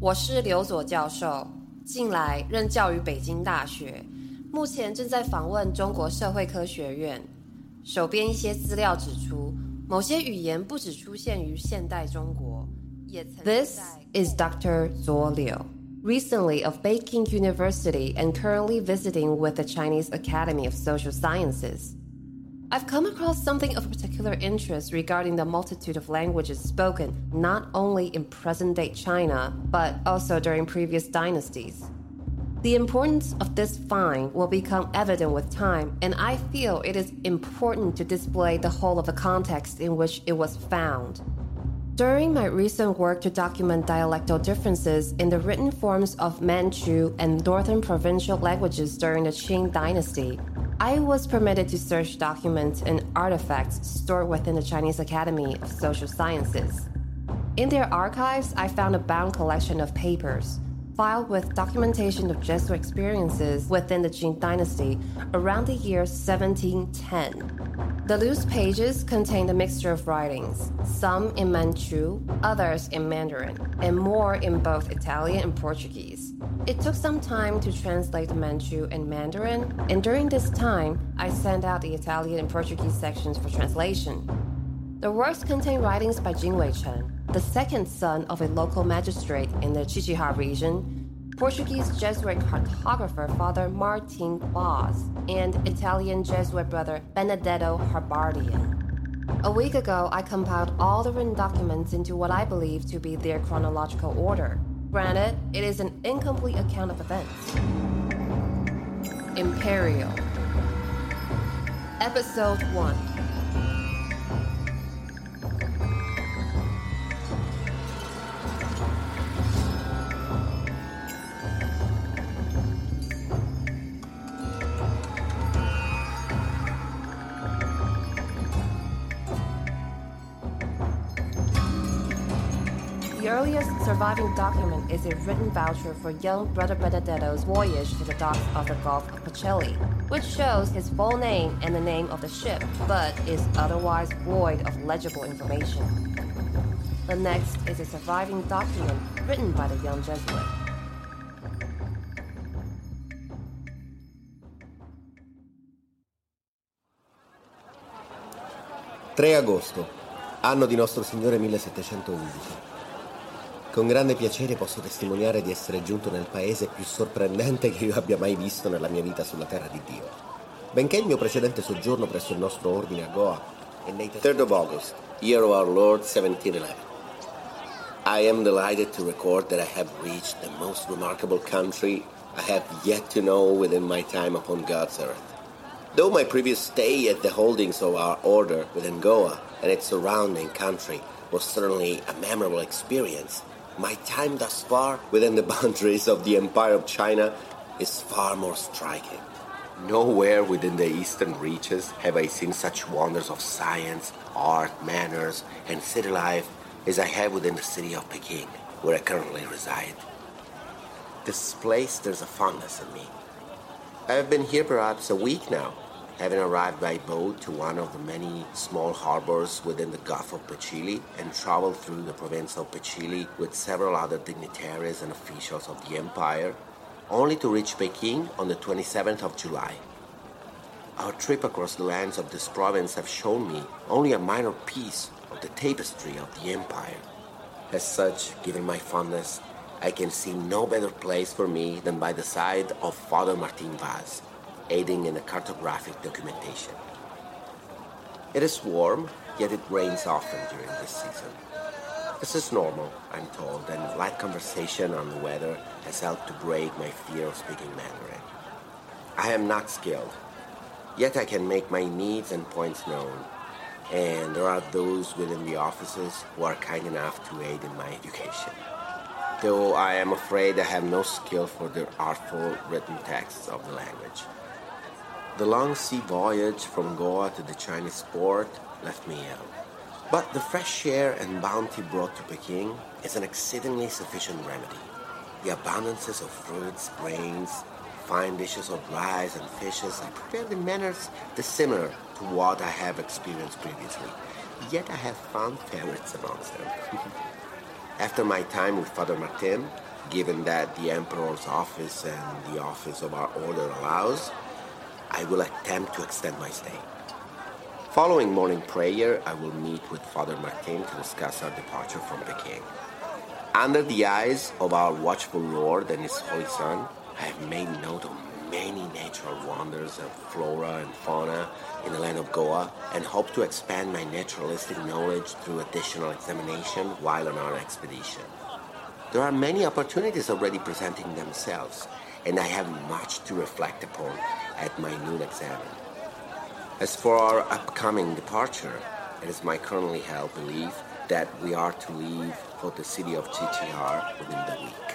我是刘佐教授，近来任教于北京大学，目前正在访问中国社会科学院。手边一些资料指出，某些语言不只出现于现代中国，也曾。This is Dr. Zuo Liu, recently of Peking University and currently visiting with the Chinese Academy of Social Sciences. I've come across something of particular interest regarding the multitude of languages spoken not only in present day China, but also during previous dynasties. The importance of this find will become evident with time, and I feel it is important to display the whole of the context in which it was found. During my recent work to document dialectal differences in the written forms of Manchu and Northern provincial languages during the Qing dynasty, I was permitted to search documents and artifacts stored within the Chinese Academy of Social Sciences. In their archives, I found a bound collection of papers filed with documentation of Jesuit experiences within the Qing dynasty around the year 1710. The loose pages contained a mixture of writings, some in Manchu, others in Mandarin, and more in both Italian and Portuguese. It took some time to translate Manchu and Mandarin, and during this time, I sent out the Italian and Portuguese sections for translation. The works contain writings by Jing Weichen, the second son of a local magistrate in the Qiqihar region, Portuguese Jesuit cartographer Father Martin Vaz, and Italian Jesuit brother Benedetto Harbardian. A week ago, I compiled all the written documents into what I believe to be their chronological order. Granted, it is an incomplete account of events. Imperial. Episode 1 surviving document is a written voucher for young Brother Benedetto's voyage to the docks of the Gulf of Pacelli, which shows his full name and the name of the ship, but is otherwise void of legible information. The next is a surviving document written by the young Jesuit. «3 agosto, anno di Nostro Signore 1711. Con grande piacere posso testimoniare di essere giunto nel paese più sorprendente che io abbia mai visto nella mia vita sulla terra di Dio. Benché il mio precedente soggiorno presso il nostro ordine a Goa è nei 3rd of August, year of our Lord 1711. I am delighted to record that I have reached the most remarkable country I have yet to know within my time upon God's earth. Though my previous stay at the holdings of our order within Goa and its surrounding country was certainly a memorable experience, my time thus far within the boundaries of the Empire of China is far more striking. Nowhere within the eastern reaches have I seen such wonders of science, art, manners, and city life as I have within the city of Peking, where I currently reside. This place stirs a fondness in me. I have been here perhaps a week now, having arrived by boat to one of the many small harbors within the Gulf of Pachili and traveled through the province of Pachili with several other dignitaries and officials of the empire, only to reach Peking on the 27th of July. Our trip across the lands of this province have shown me only a minor piece of the tapestry of the empire. As such, given my fondness, I can see no better place for me than by the side of Father Martin Vaz, aiding in the cartographic documentation. It is warm, yet it rains often during this season. This is normal, I'm told, and light conversation on the weather has helped to break my fear of speaking Mandarin. I am not skilled, yet I can make my needs and points known, and there are those within the offices who are kind enough to aid in my education. Though I am afraid I have no skill for the artful written texts of the language. The long sea voyage from Goa to the Chinese port left me ill. But the fresh air and bounty brought to Peking is an exceedingly sufficient remedy. The abundances of fruits, grains, fine dishes of rice and fishes are prepared in manners dissimilar to what I have experienced previously. Yet I have found favorites amongst them. After my time with Father Martin, given that the Emperor's office and the office of our order allows, I will attempt to extend my stay. Following morning prayer, I will meet with Father Martin to discuss our departure from Peking. Under the eyes of our watchful Lord and His Holy Son, I have made note of many natural wonders of flora and fauna in the land of Goa and hope to expand my naturalistic knowledge through additional examination while on our expedition. There are many opportunities already presenting themselves, and I have much to reflect upon at my noon exam. As for our upcoming departure, it is my currently held belief that we are to leave for the city of Qiqihar within the week.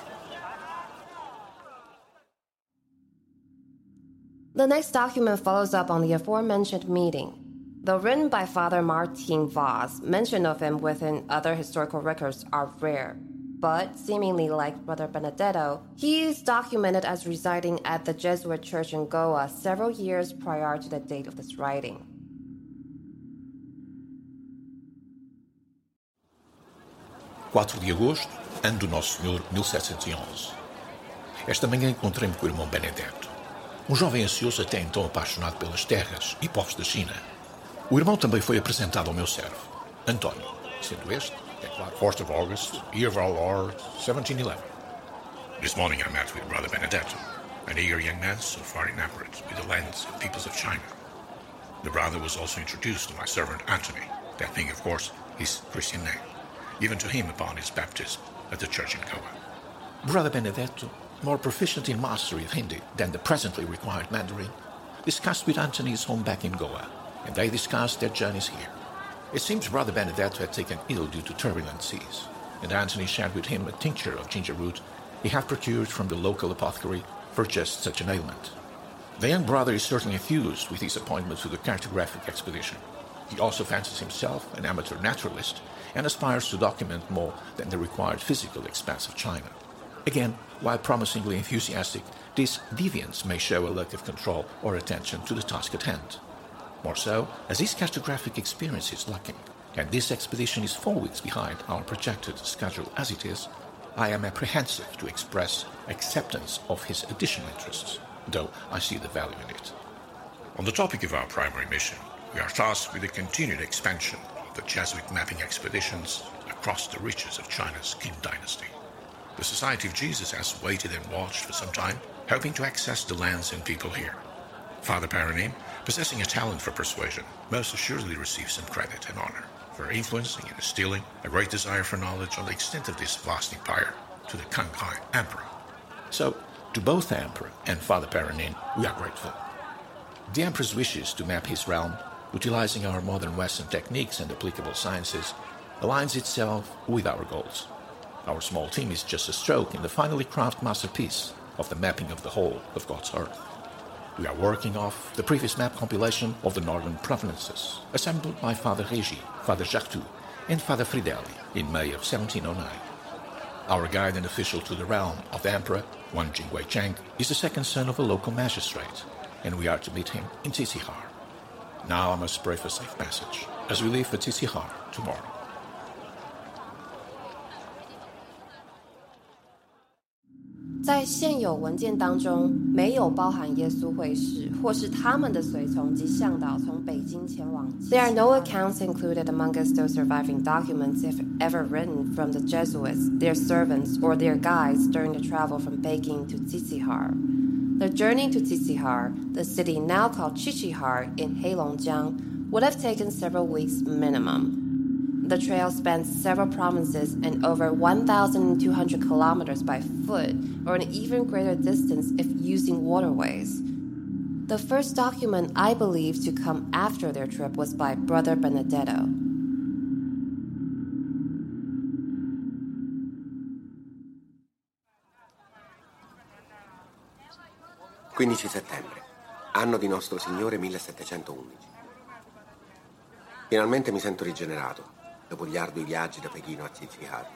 The next document follows up on the aforementioned meeting. Though written by Father Martin Vaz, mention of him within other historical records are rare. But, seemingly like Brother Benedetto, he is documented as residing at the Jesuit church in Goa several years prior to the date of this writing. 4 de agosto, ano do Nosso Senhor 1711. Esta manhã encontrei-me com o irmão Benedetto, um jovem ansioso até então apaixonado pelas terras e povos da China. O irmão também foi apresentado ao meu servo, António, sendo este, claro, 4th of August, year of our Lord, 1711. This morning I met with Brother Benedetto, an eager young man so far enamored with the lands and peoples of China. The brother was also introduced to my servant Antony, that being, of course, his Christian name given to him upon his baptism at the church in Goa. Brother Benedetto, more proficient in mastery of Hindi than the presently required Mandarin, discussed with Antony his home back in Goa, and they discussed their journeys here. It seems Brother Benedetto had taken ill due to turbulent seas, and Antony shared with him a tincture of ginger root he had procured from the local apothecary for just such an ailment. The young brother is certainly enthused with his appointment to the cartographic expedition. He also fancies himself an amateur naturalist and aspires to document more than the required physical expanse of China. Again, while promisingly enthusiastic, these deviants may show a lack of control or attention to the task at hand. More so, as his cartographic experience is lacking, and this expedition is four weeks behind our projected schedule as it is, I am apprehensive to express acceptance of his additional interests, though I see the value in it. On the topic of our primary mission, we are tasked with the continued expansion of the Jesuit mapping expeditions across the reaches of China's Qing dynasty. The Society of Jesus has waited and watched for some time, hoping to access the lands and people here. Father Parrenin, possessing a talent for persuasion, most assuredly receives some credit and honor for influencing and instilling a great desire for knowledge on the extent of this vast empire to the Kangxi Emperor. So, to both the Emperor and Father Parrenin, we are grateful. The Emperor's wishes to map his realm utilizing our modern Western techniques and applicable sciences, aligns itself with our goals. Our small team is just a stroke in the finely crafted masterpiece of the mapping of the whole of God's Earth. We are working off the previous map compilation of the northern provinces, assembled by Father Regi, Father Jacques and Father Fridelli in May of 1709. Our guide and official to the realm of the Emperor, Wang Jingwei Cheng, is the second son of a local magistrate, and we are to meet him in Tizihar. Now I must pray for safe passage as we leave for Tizihar tomorrow. 在现有文件当中，没有包含耶稣会士或是他们的随从及向导从北京前往。There are no accounts included among us those surviving documents if ever written from the Jesuits, their servants, or their guides during the travel from Peking to Tizihar. The journey to Tizihar, the city now called Qiqihar in Heilongjiang, would have taken several weeks minimum. The trail spans several provinces and over 1,200 kilometers by foot, or an even greater distance if using waterways. The first document I believe to come after their trip was by Brother Benedetto. 15 settembre, anno di nostro Signore 1711. Finalmente mi sento rigenerato, dopo gli ardui viaggi da Pechino a.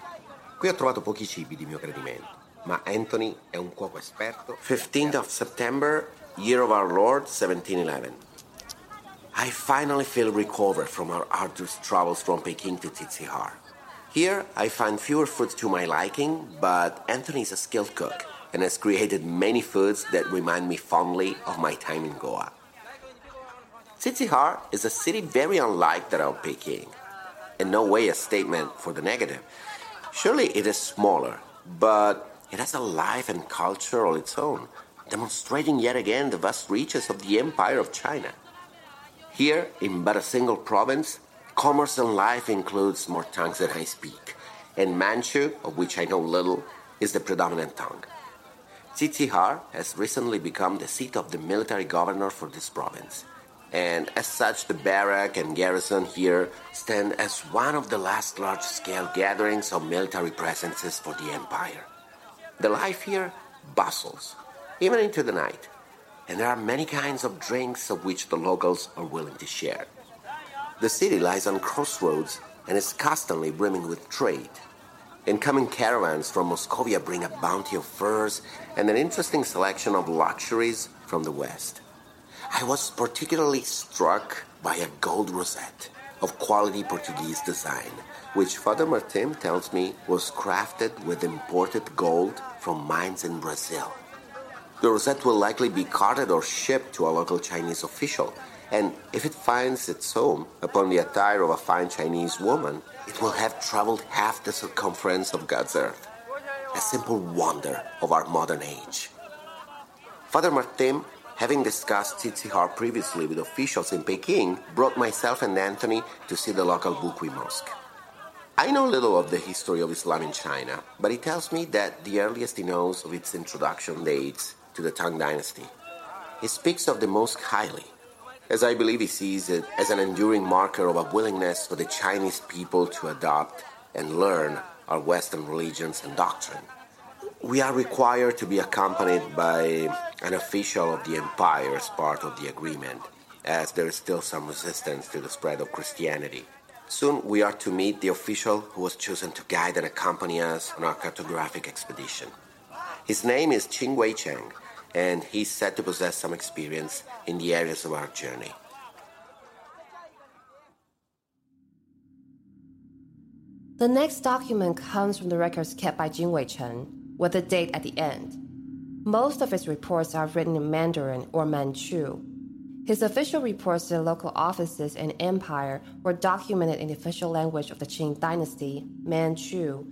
Qui ho trovato pochi cibi di mio gradimento, ma Anthony è un cuoco esperto. 15th of September, year of our Lord 1711. I finally feel recovered from our arduous travels from Peking to Qiqihar. Here, I find fewer foods to my liking, but Anthony is a skilled cook and has created many foods that remind me fondly of my time in Goa. Tsitsikhar is a city very unlike that of Peking. In no way a statement for the negative. Surely it is smaller, but it has a life and culture all its own, demonstrating yet again the vast reaches of the Empire of China. Here, in but a single province, commerce and life includes more tongues than I speak, and Manchu, of which I know little, is the predominant tongue. Tsitsikhar has recently become the seat of the military governor for this province, and as such, the barrack and garrison here stand as one of the last large scale gatherings of military presences for the empire. The life here bustles, even into the night, and there are many kinds of drinks of which the locals are willing to share. The city lies on crossroads and is constantly brimming with trade. Incoming caravans from Moscovia bring a bounty of furs and an interesting selection of luxuries from the West. I was particularly struck by a gold rosette of quality Portuguese design, which Father Martin tells me was crafted with imported gold from mines in Brazil. The rosette will likely be carted or shipped to a local Chinese official, and if it finds its home upon the attire of a fine Chinese woman, it will have traveled half the circumference of God's earth. A simple wonder of our modern age. Father Martin Having discussed Tsitsikhar previously with officials in Peking, brought myself and Anthony to see the local Bukui Mosque. I know little of the history of Islam in China, but he tells me that the earliest he knows of its introduction dates to the Tang Dynasty. He speaks of the mosque highly, as I believe he sees it as an enduring marker of a willingness for the Chinese people to adopt and learn our Western religions and doctrine. We are required to be accompanied by an official of the empire as part of the agreement, as there is still some resistance to the spread of Christianity. Soon we are to meet the official who was chosen to guide and accompany us on our cartographic expedition. His name is Ching Wei Cheng, and he's said to possess some experience in the areas of our journey. The next document comes from the records kept by Jing Wei Chen, with a date at the end. Most of his reports are written in Mandarin or Manchu. His official reports to local offices and empire were documented in the official language of the Qing dynasty, Manchu,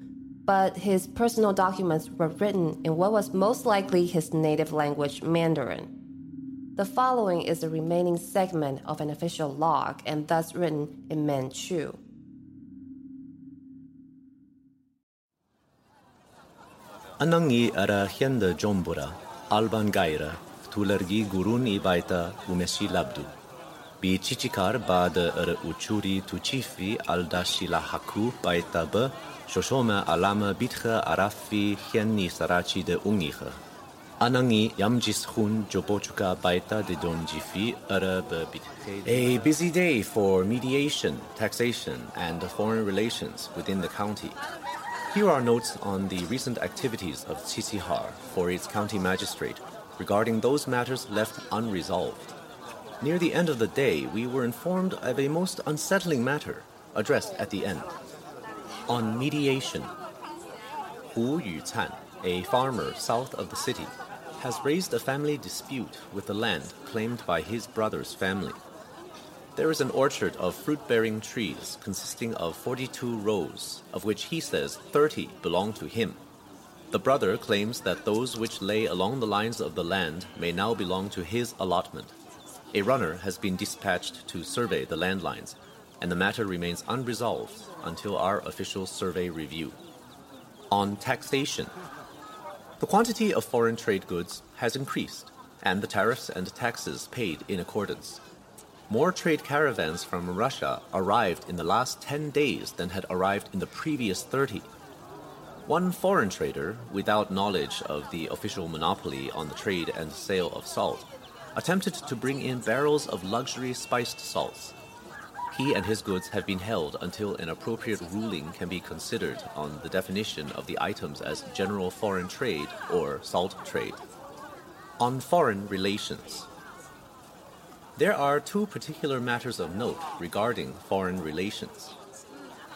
but his personal documents were written in what was most likely his native language, Mandarin. The following is the remaining segment of an official log and thus written in Manchu. Anangi ara jombura, alban gaira, tulergi gurun i baita umesi labdu. Bi chichikar bada ara uchuri tuchifi aldashila haku baita ba, shoshoma alama bitcha arafi hienni sarachi de ungicha. Anangi yamjis hun jobochuka baita de don jifi ara ba. A busy day for mediation, taxation, and foreign relations within the county. Here are notes on the recent activities of Tsitsikhar for its county magistrate regarding those matters left unresolved. Near the end of the day, we were informed of a most unsettling matter addressed at the end. On mediation, Hu Yucan, a farmer south of the city, has raised a family dispute with the land claimed by his brother's family. There is an orchard of fruit bearing trees consisting of 42 rows, of which he says 30 belong to him. The brother claims that those which lay along the lines of the land may now belong to his allotment. A runner has been dispatched to survey the land lines, and the matter remains unresolved until our official survey review. On taxation, the quantity of foreign trade goods has increased, and the tariffs and taxes paid in accordance. More trade caravans from Russia arrived in the last 10 days than had arrived in the previous 30. One foreign trader, without knowledge of the official monopoly on the trade and sale of salt, attempted to bring in barrels of luxury spiced salts. He and his goods have been held until an appropriate ruling can be considered on the definition of the items as general foreign trade or salt trade. On foreign relations, there are two particular matters of note regarding foreign relations.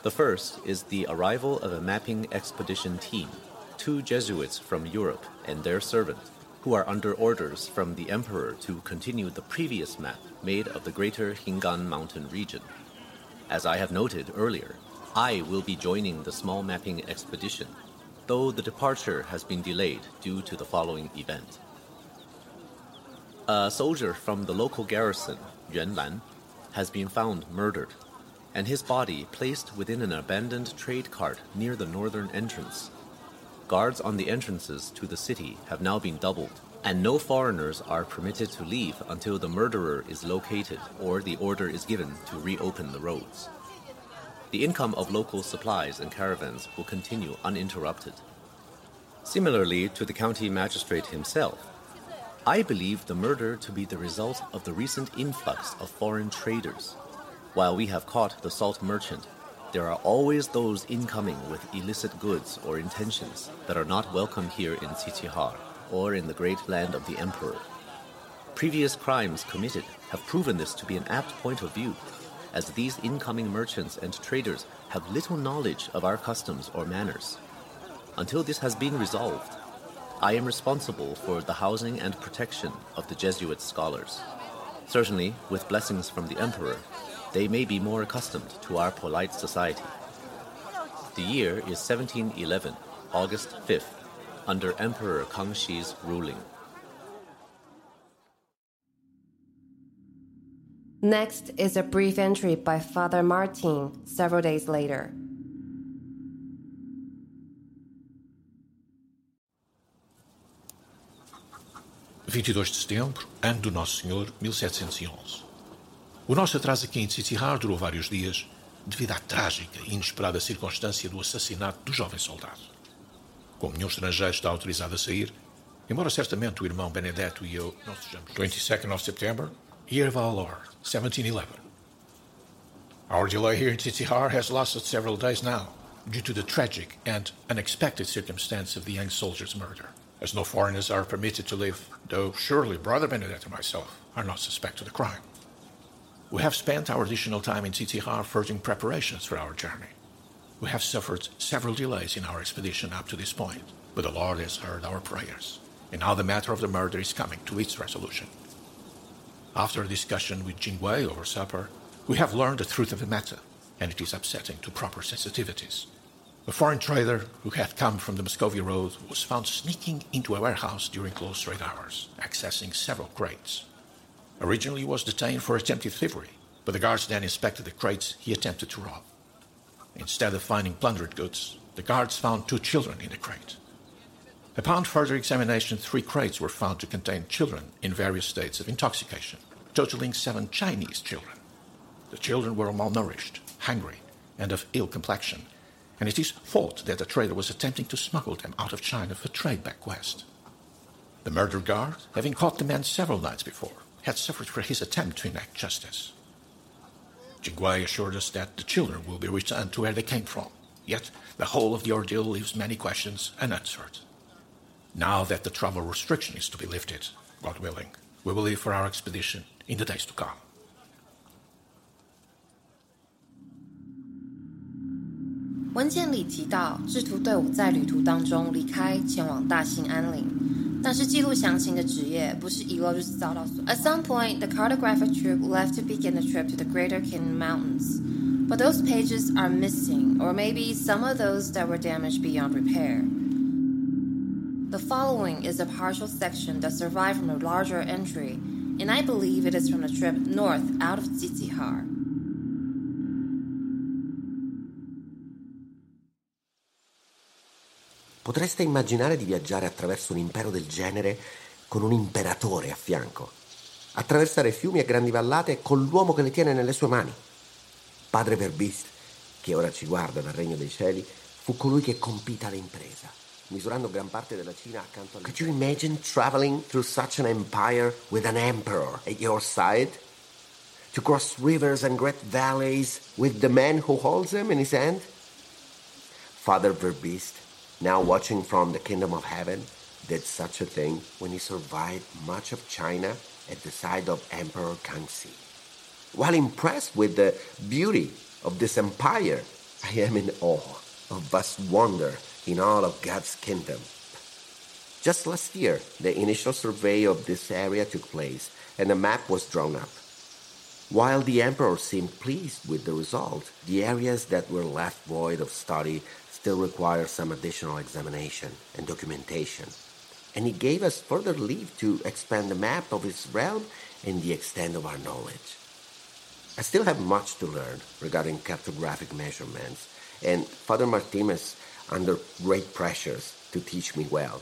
The first is the arrival of a mapping expedition team, two Jesuits from Europe and their servant, who are under orders from the emperor to continue the previous map made of the greater Hingan mountain region. As I have noted earlier, I will be joining the small mapping expedition, though the departure has been delayed due to the following event. A soldier from the local garrison, Yuan Lan, has been found murdered, and his body placed within an abandoned trade cart near the northern entrance. Guards on the entrances to the city have now been doubled, and no foreigners are permitted to leave until the murderer is located or the order is given to reopen the roads. The income of local supplies and caravans will continue uninterrupted. Similarly to the county magistrate himself, I believe the murder to be the result of the recent influx of foreign traders. While we have caught the salt merchant, there are always those incoming with illicit goods or intentions that are not welcome here in Qiqihar or in the great land of the emperor. Previous crimes committed have proven this to be an apt point of view, as these incoming merchants and traders have little knowledge of our customs or manners. Until this has been resolved, I am responsible for the housing and protection of the Jesuit scholars. Certainly, with blessings from the emperor, they may be more accustomed to our polite society. The year is 1711, August 5th, under Emperor Kangxi's ruling. Next is a brief entry by Father Martin several days later. 22 de setembro, ano do Nosso Senhor, 1711. O nosso atraso aqui em Tsitsirar durou vários dias, devido à trágica e inesperada circunstância do assassinato do jovem soldado. Como nenhum estrangeiro está autorizado a sair, embora certamente o irmão Benedetto e eu não sejamos. 22nd of September, Year of Our Lord, 1711. Our delay here in Tsitsirar has lasted several days now, due to the tragic and unexpected circumstance of the young soldier's murder as no foreigners are permitted to live, though surely Brother Benedetto and myself are not suspected of the crime. We have spent our additional time in Tsitsirar furthering preparations for our journey. We have suffered several delays in our expedition up to this point, but the Lord has heard our prayers, and now the matter of the murder is coming to its resolution. After a discussion with Jingwei over supper, we have learned the truth of the matter, and it is upsetting to proper sensitivities. A foreign trader who had come from the Muscovy road was found sneaking into a warehouse during closed trade hours, accessing several crates. Originally, he was detained for attempted thievery, but the guards then inspected the crates he attempted to rob. Instead of finding plundered goods, the guards found two children in the crate. Upon further examination, three crates were found to contain children in various states of intoxication, totaling seven Chinese children. The children were malnourished, hungry, and of ill complexion, and it is thought that the trader was attempting to smuggle them out of China for trade back west. The murder guard, having caught the man several nights before, had suffered for his attempt to enact justice. Jingwei assured us that the children will be returned to where they came from, yet the whole of the ordeal leaves many questions unanswered. Now that the travel restriction is to be lifted, God willing, we will leave for our expedition in the days to come. 文件里提到，制图队伍在旅途当中离开，前往大兴安岭。但是记录详情的职业不是遗漏就是遭到损。At some point, the cartographic troop left to begin the trip to the Greater Kin Mountains, but those pages are missing, or maybe some of those that were damaged beyond repair. The following is a partial section that survived from a larger entry, and I believe it is from the trip north out of Tzitzihar. Potreste immaginare di viaggiare attraverso un impero del genere con un imperatore a fianco, attraversare fiumi e grandi vallate con l'uomo che le tiene nelle sue mani. Padre Verbist, che ora ci guarda dal regno dei cieli, fu colui che compì tale impresa, misurando gran parte della Cina accanto a Could you imagine traveling through such an empire with an emperor at your side? To cross rivers and great valleys with the man who holds them in his hand? Father Verbist now watching from the kingdom of heaven, did such a thing when he survived much of China at the side of Emperor Kangxi. While impressed with the beauty of this empire, I am in awe of vast wonder in all of God's kingdom. Just last year, the initial survey of this area took place and a map was drawn up. While the emperor seemed pleased with the result, the areas that were left void of study still require some additional examination and documentation. And he gave us further leave to expand the map of his realm and the extent of our knowledge. I still have much to learn regarding cartographic measurements, and Father Martin is under great pressures to teach me well.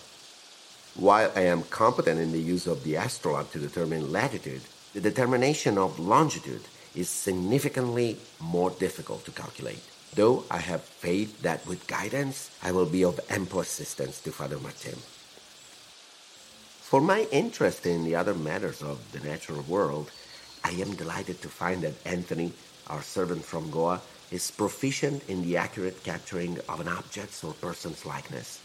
While I am competent in the use of the astrolabe to determine latitude, the determination of longitude is significantly more difficult to calculate. Though I have faith that with guidance, I will be of ample assistance to Father Martin. For my interest in the other matters of the natural world, I am delighted to find that Anthony, our servant from Goa, is proficient in the accurate capturing of an object's or person's likeness.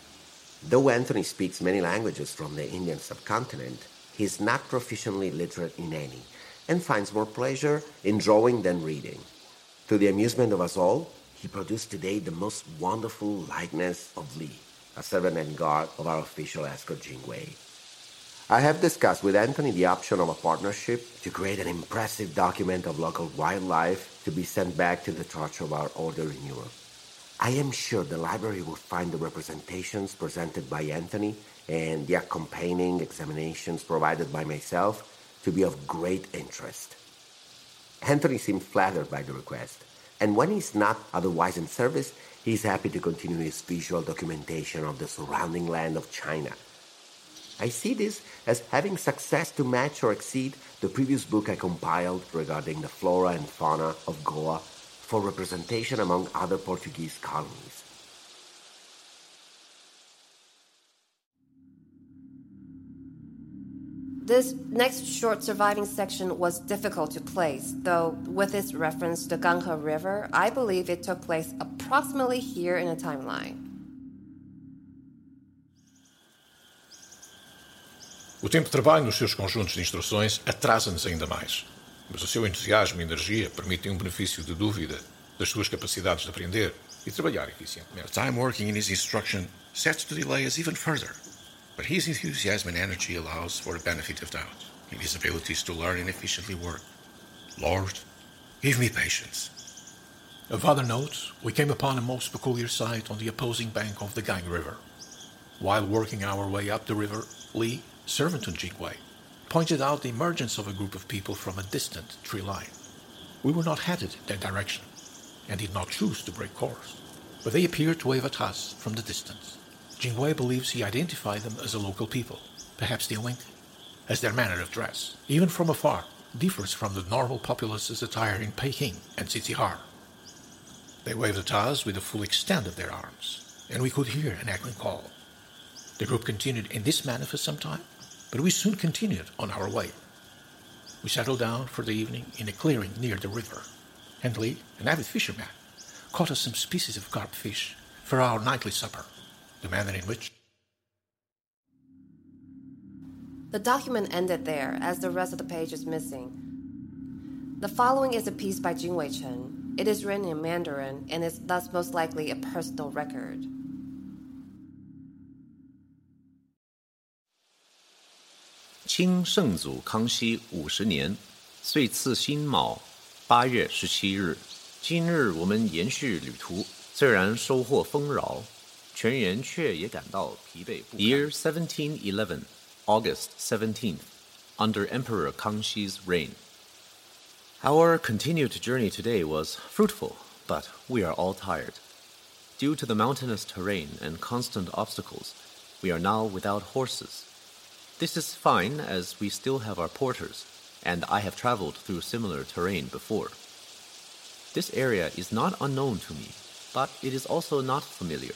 Though Anthony speaks many languages from the Indian subcontinent, he is not proficiently literate in any and finds more pleasure in drawing than reading. To the amusement of us all, he produced today the most wonderful likeness of Li, a servant and guard of our official escort Jingwei. I have discussed with Anthony the option of a partnership to create an impressive document of local wildlife to be sent back to the church of our order in Europe. I am sure the library will find the representations presented by Anthony and the accompanying examinations provided by myself to be of great interest. Anthony seemed flattered by the request, and when he's not otherwise in service, he's happy to continue his visual documentation of the surrounding land of China. I see this as having success to match or exceed the previous book I compiled regarding the flora and fauna of Goa for representation among other Portuguese colonies. This next short surviving section was difficult to place, though with its reference to the Gangha River, I believe it took place approximately here in a timeline. O tempo de trabalho nos seus conjuntos de instruções atrasa-nos ainda mais mas o seu entusiasmo e energia permitem um benefício de dúvida das suas capacidades de aprender e trabalhar eficientemente. Time working in his instruction sets to delay us even further, but his enthusiasm and energy allows for the benefit of doubt in his abilities to learn and efficiently work. Lord, give me patience. Of other note, we came upon a most peculiar sight on the opposing bank of the Gang River. While working our way up the river, Lee, servant to Jingwei, pointed out the emergence of a group of people from a distant tree line. We were not headed in that direction and did not choose to break course, but they appeared to wave at us from the distance. Jingwei believes he identified them as a local people, perhaps the Awink, as their manner of dress, even from afar, differs from the normal populace's attire in Peking and Tsitsigar. They waved at us with the full extent of their arms, and we could hear an echoing call. The group continued in this manner for some time, but we soon continued on our way. We settled down for the evening in a clearing near the river, and Li, an avid fisherman, caught us some species of carp fish for our nightly supper, the manner in which The document ended there, as the rest of the page is missing. The following is a piece by Jingwei Chen. It is written in Mandarin and is thus most likely a personal record. 清圣祖康熙五十年，岁次辛卯八月十七日，今日我们延续旅途，虽然收获丰饶， 全员却也感到疲惫不堪。Year 1711, August 17th, under Emperor Kangshi's reign. Our continued journey today was fruitful, but we are all tired. Due to the mountainous terrain and constant obstacles, we are now without horses. This is fine as we still have our porters, and I have traveled through similar terrain before. This area is not unknown to me, but it is also not familiar.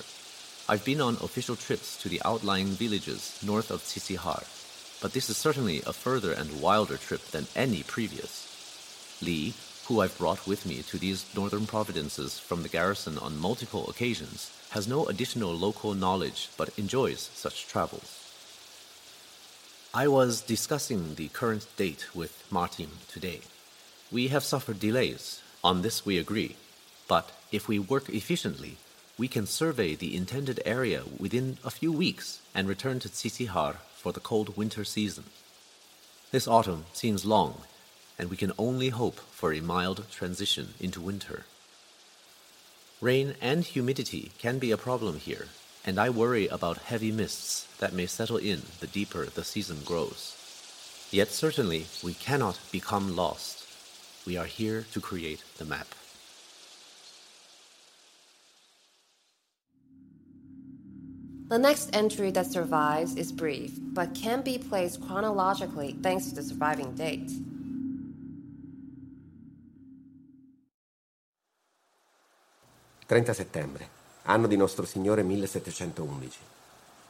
I've been on official trips to the outlying villages north of Tsisihar, but this is certainly a further and wilder trip than any previous. Li, who I've brought with me to these northern providences from the garrison on multiple occasions, has no additional local knowledge but enjoys such travels. I was discussing the current date with Martin today. We have suffered delays. On this we agree. But if we work efficiently, we can survey the intended area within a few weeks and return to Tsitsikhar for the cold winter season. This autumn seems long, and we can only hope for a mild transition into winter. Rain and humidity can be a problem here, and I worry about heavy mists that may settle in the deeper the season grows. Yet certainly we cannot become lost. We are here to create the map. The next entry that survives is brief, but can be placed chronologically thanks to the surviving date. «30 settembre, anno di nostro Signore 1711.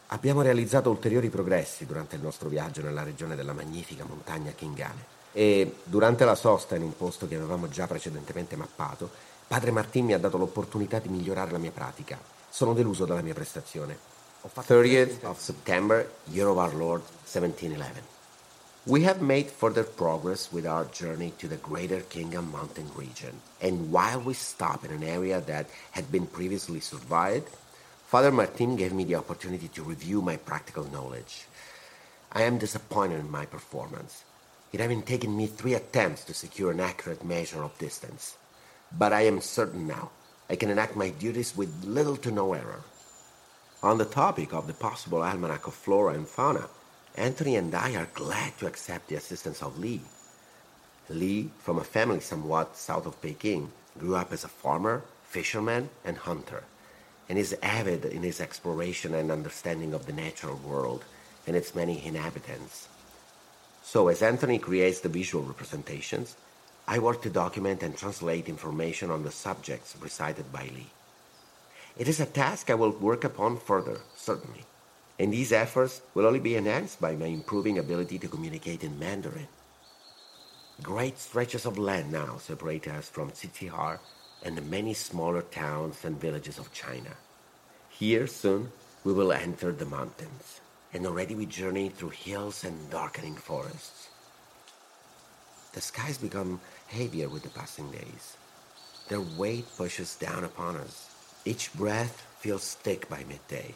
Abbiamo realizzato ulteriori progressi durante il nostro viaggio nella regione della magnifica montagna Kingane e durante la sosta in un posto che avevamo già precedentemente mappato, padre Martin mi ha dato l'opportunità di migliorare la mia pratica. Sono deluso dalla mia prestazione. 30th of September, Year of Our Lord, 1711. We have made further progress with our journey to the Greater Kingdom Mountain region, and while we stopped in an area that had been previously surveyed, Father Martin gave me the opportunity to review my practical knowledge. I am disappointed in my performance. It having taken me three attempts to secure an accurate measure of distance. But I am certain now I can enact my duties with little to no error. On the topic of the possible almanac of flora and fauna, Anthony and I are glad to accept the assistance of Lee. Lee, from a family somewhat south of Peking, grew up as a farmer, fisherman, and hunter, and is avid in his exploration and understanding of the natural world and its many inhabitants. So, as Anthony creates the visual representations, I work to document and translate information on the subjects recited by Lee. It is a task I will work upon further, certainly, and these efforts will only be enhanced by my improving ability to communicate in Mandarin. Great stretches of land now separate us from Tsitsikhar and the many smaller towns and villages of China. Here soon we will enter the mountains, and already we journey through hills and darkening forests. The skies become heavier with the passing days. Their weight pushes down upon us. Each breath feels thick by midday.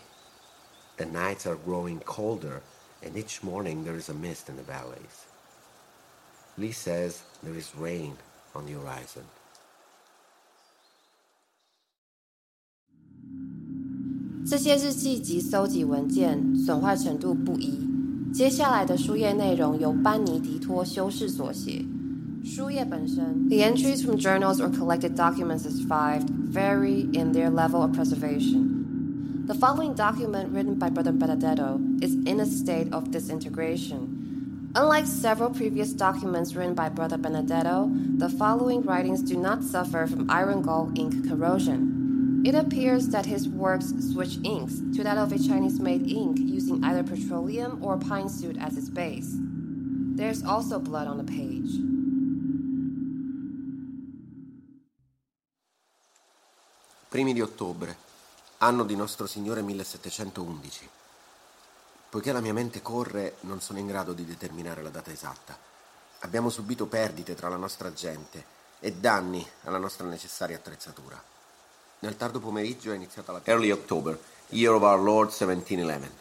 The nights are growing colder, and each morning there is a mist in the valleys. Lee says there is rain on the horizon. 这些日记及搜集文件损坏程度不一。接下来的书页内容由班尼迪托修饰所写。 the entries from journals or collected documents survived vary in their level of preservation. The following document, written by Brother Benedetto, is in a state of disintegration. Unlike several previous documents written by Brother Benedetto, the following writings do not suffer from iron gall ink corrosion. It appears that his works switch inks to that of a Chinese made ink using either petroleum or pine soot as its base. There's also blood on the page. Primi di ottobre, anno di nostro Signore 1711. Poiché la mia mente corre, non sono in grado di determinare la data esatta. Abbiamo subito perdite tra la nostra gente e danni alla nostra necessaria attrezzatura. Nel tardo pomeriggio è iniziata la... Early October, year of our Lord 1711.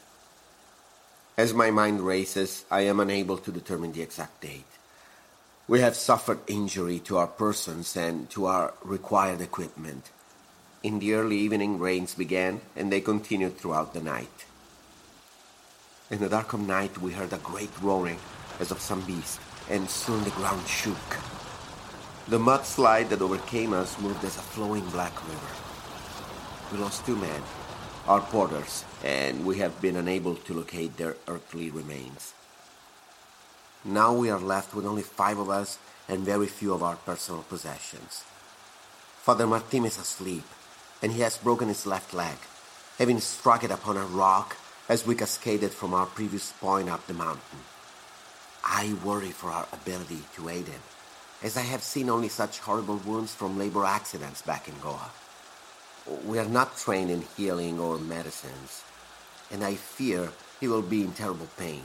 As my mind races, I am unable to determine the exact date. We have suffered injury to our persons and to our required equipment. In the early evening, rains began, and they continued throughout the night. In the dark of night, we heard a great roaring, as of some beast, and soon the ground shook. The mudslide that overcame us moved as a flowing black river. We lost two men, our porters, and we have been unable to locate their earthly remains. Now we are left with only five of us and very few of our personal possessions. Father Martin is asleep, and he has broken his left leg, having struck it upon a rock as we cascaded from our previous point up the mountain. I worry for our ability to aid him, as I have seen only such horrible wounds from labor accidents back in Goa. We are not trained in healing or medicines, and I fear he will be in terrible pain.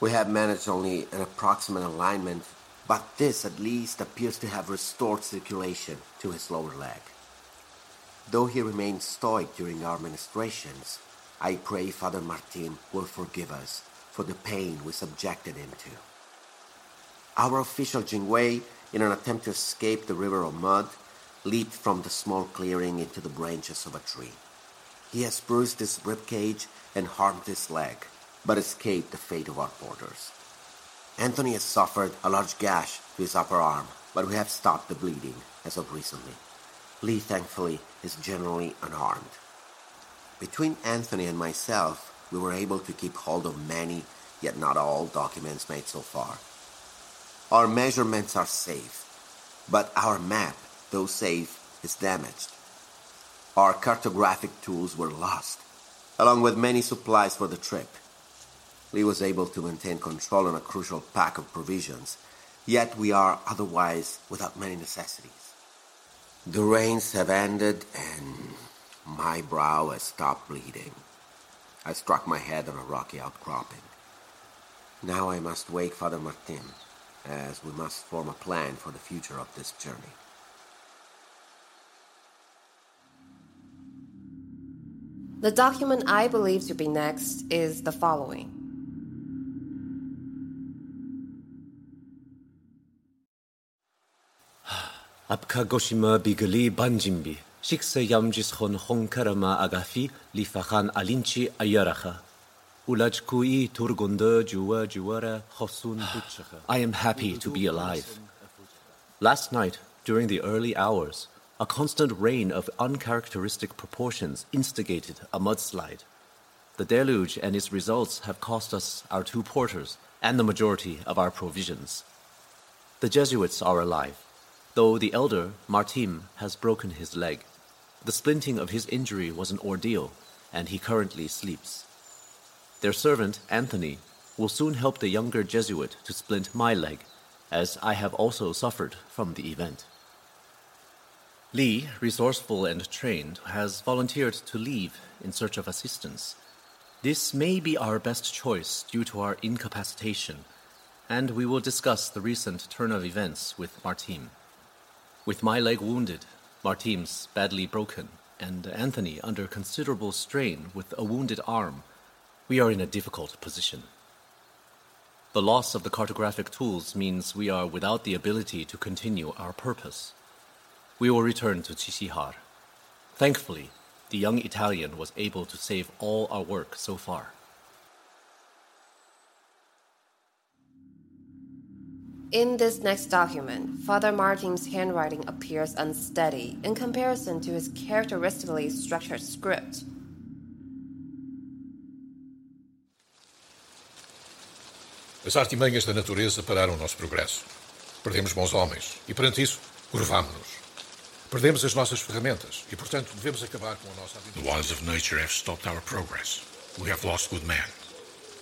We have managed only an approximate alignment but this at least appears to have restored circulation to his lower leg. Though he remained stoic during our ministrations, I pray Father Martin will forgive us for the pain we subjected him to. Our official Jingwei, in an attempt to escape the river of mud, leaped from the small clearing into the branches of a tree. He has bruised his rib cage and harmed his leg, but escaped the fate of our porters. Anthony has suffered a large gash to his upper arm, but we have stopped the bleeding as of recently. Lee, thankfully, is generally unharmed. Between Anthony and myself, we were able to keep hold of many, yet not all, documents made so far. Our measurements are safe, but our map, though safe, is damaged. Our cartographic tools were lost, along with many supplies for the trip. Lee was able to maintain control on a crucial pack of provisions, yet we are otherwise without many necessities. The rains have ended and my brow has stopped bleeding. I struck my head on a rocky outcropping. Now I must wake Father Martim, as we must form a plan for the future of this journey. The document I believe to be next is the following. Abkagoshima bigali banjimbi, shikse yamjis hon honkarama agafi lifachan alinchi ayaracha. Ulajkui turgunda jua juara hosun. I am happy to be alive. Last night, during the early hours, a constant rain of uncharacteristic proportions instigated a mudslide. The deluge and its results have cost us our two porters and the majority of our provisions. The Jesuits are alive, though the elder, Martim, has broken his leg. The splinting of his injury was an ordeal, and he currently sleeps. Their servant, Anthony, will soon help the younger Jesuit to splint my leg, as I have also suffered from the event. Lee, resourceful and trained, has volunteered to leave in search of assistance. This may be our best choice due to our incapacitation, and we will discuss the recent turn of events with Martim. With my leg wounded, Martim's badly broken, and Anthony under considerable strain with a wounded arm, we are in a difficult position. The loss of the cartographic tools means we are without the ability to continue our purpose we will return to Qiqihar. Thankfully, the young Italian was able to save all our work so far. In this next document, Father Martim's handwriting appears unsteady in comparison to his characteristically structured script. As artimanhas da natureza pararam o nosso progresso. Perdemos bons homens e, perante isso, curvámos-nos. Perdemos as nossas ferramentas e, portanto, devemos acabar com a nossa The laws of nature have stopped our progress. We have lost good men,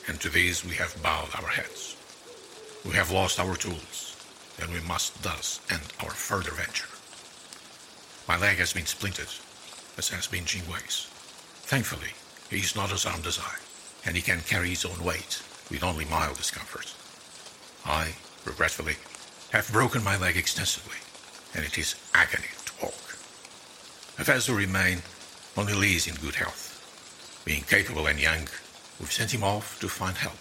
and to these we have bowed our heads. We have lost our tools, and we must thus end our further venture. My leg has been splintered, as has been Jingwei's. Thankfully, he is not as armed as I, and he can carry his own weight with only mild discomfort. I, regretfully, have broken my leg extensively, and it is agony to walk. If Hafez will remain only Lee is in good health. Being capable and young, we've sent him off to find help.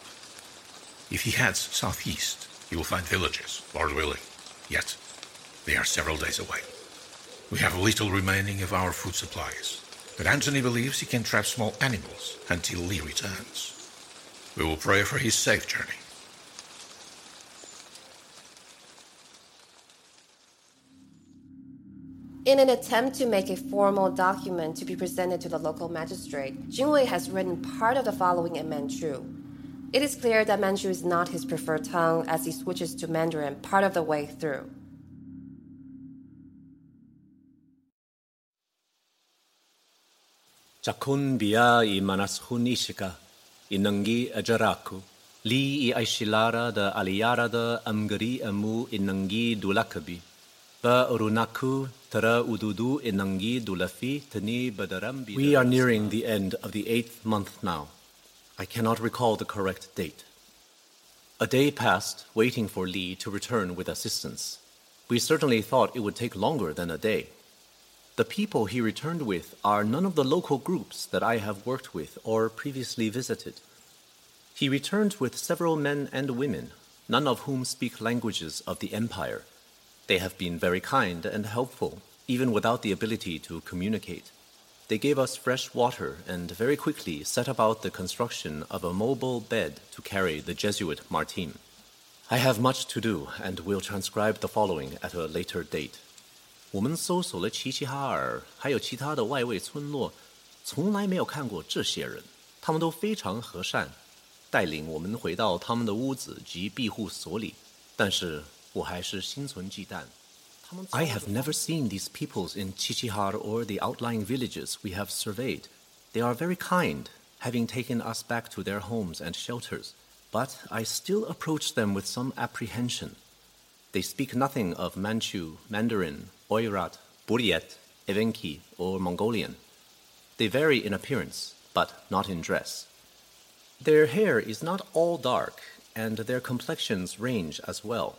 If he heads southeast, he will find villages, Lord willing. Yet, they are several days away. We have little remaining of our food supplies, but Anthony believes he can trap small animals until Lee returns. We will pray for his safe journey. In an attempt to make a formal document to be presented to the local magistrate, Jingwei has written part of the following in Manchu. It is clear that Manchu is not his preferred tongue as he switches to Mandarin part of the way through. Chakun bia i manashun ishika, inangi ajaraku, li i aishilara da aliara da amgari amu inangi dulakabi. We are nearing the end of the eighth month now. I cannot recall the correct date. A day passed waiting for Li to return with assistance. We certainly thought it would take longer than a day. The people he returned with are none of the local groups that I have worked with or previously visited. He returned with several men and women, none of whom speak languages of the empire. They have been very kind and helpful, even without the ability to communicate. They gave us fresh water and very quickly set about the construction of a mobile bed to carry the Jesuit Martim. I have much to do and will transcribe the following at a later date. 我们搜索了齐齐哈尔，还有其他的外围村落，从来没有看过这些人。他们都非常和善，带领我们回到他们的屋子及庇护所里。但是我还是心存忌惮。I have never seen these peoples in Qiqihar or the outlying villages we have surveyed. They are very kind, having taken us back to their homes and shelters, but I still approach them with some apprehension. They speak nothing of Manchu, Mandarin, Oirat, Buryat, Evenki, or Mongolian. They vary in appearance, but not in dress. Their hair is not all dark, and their complexions range as well.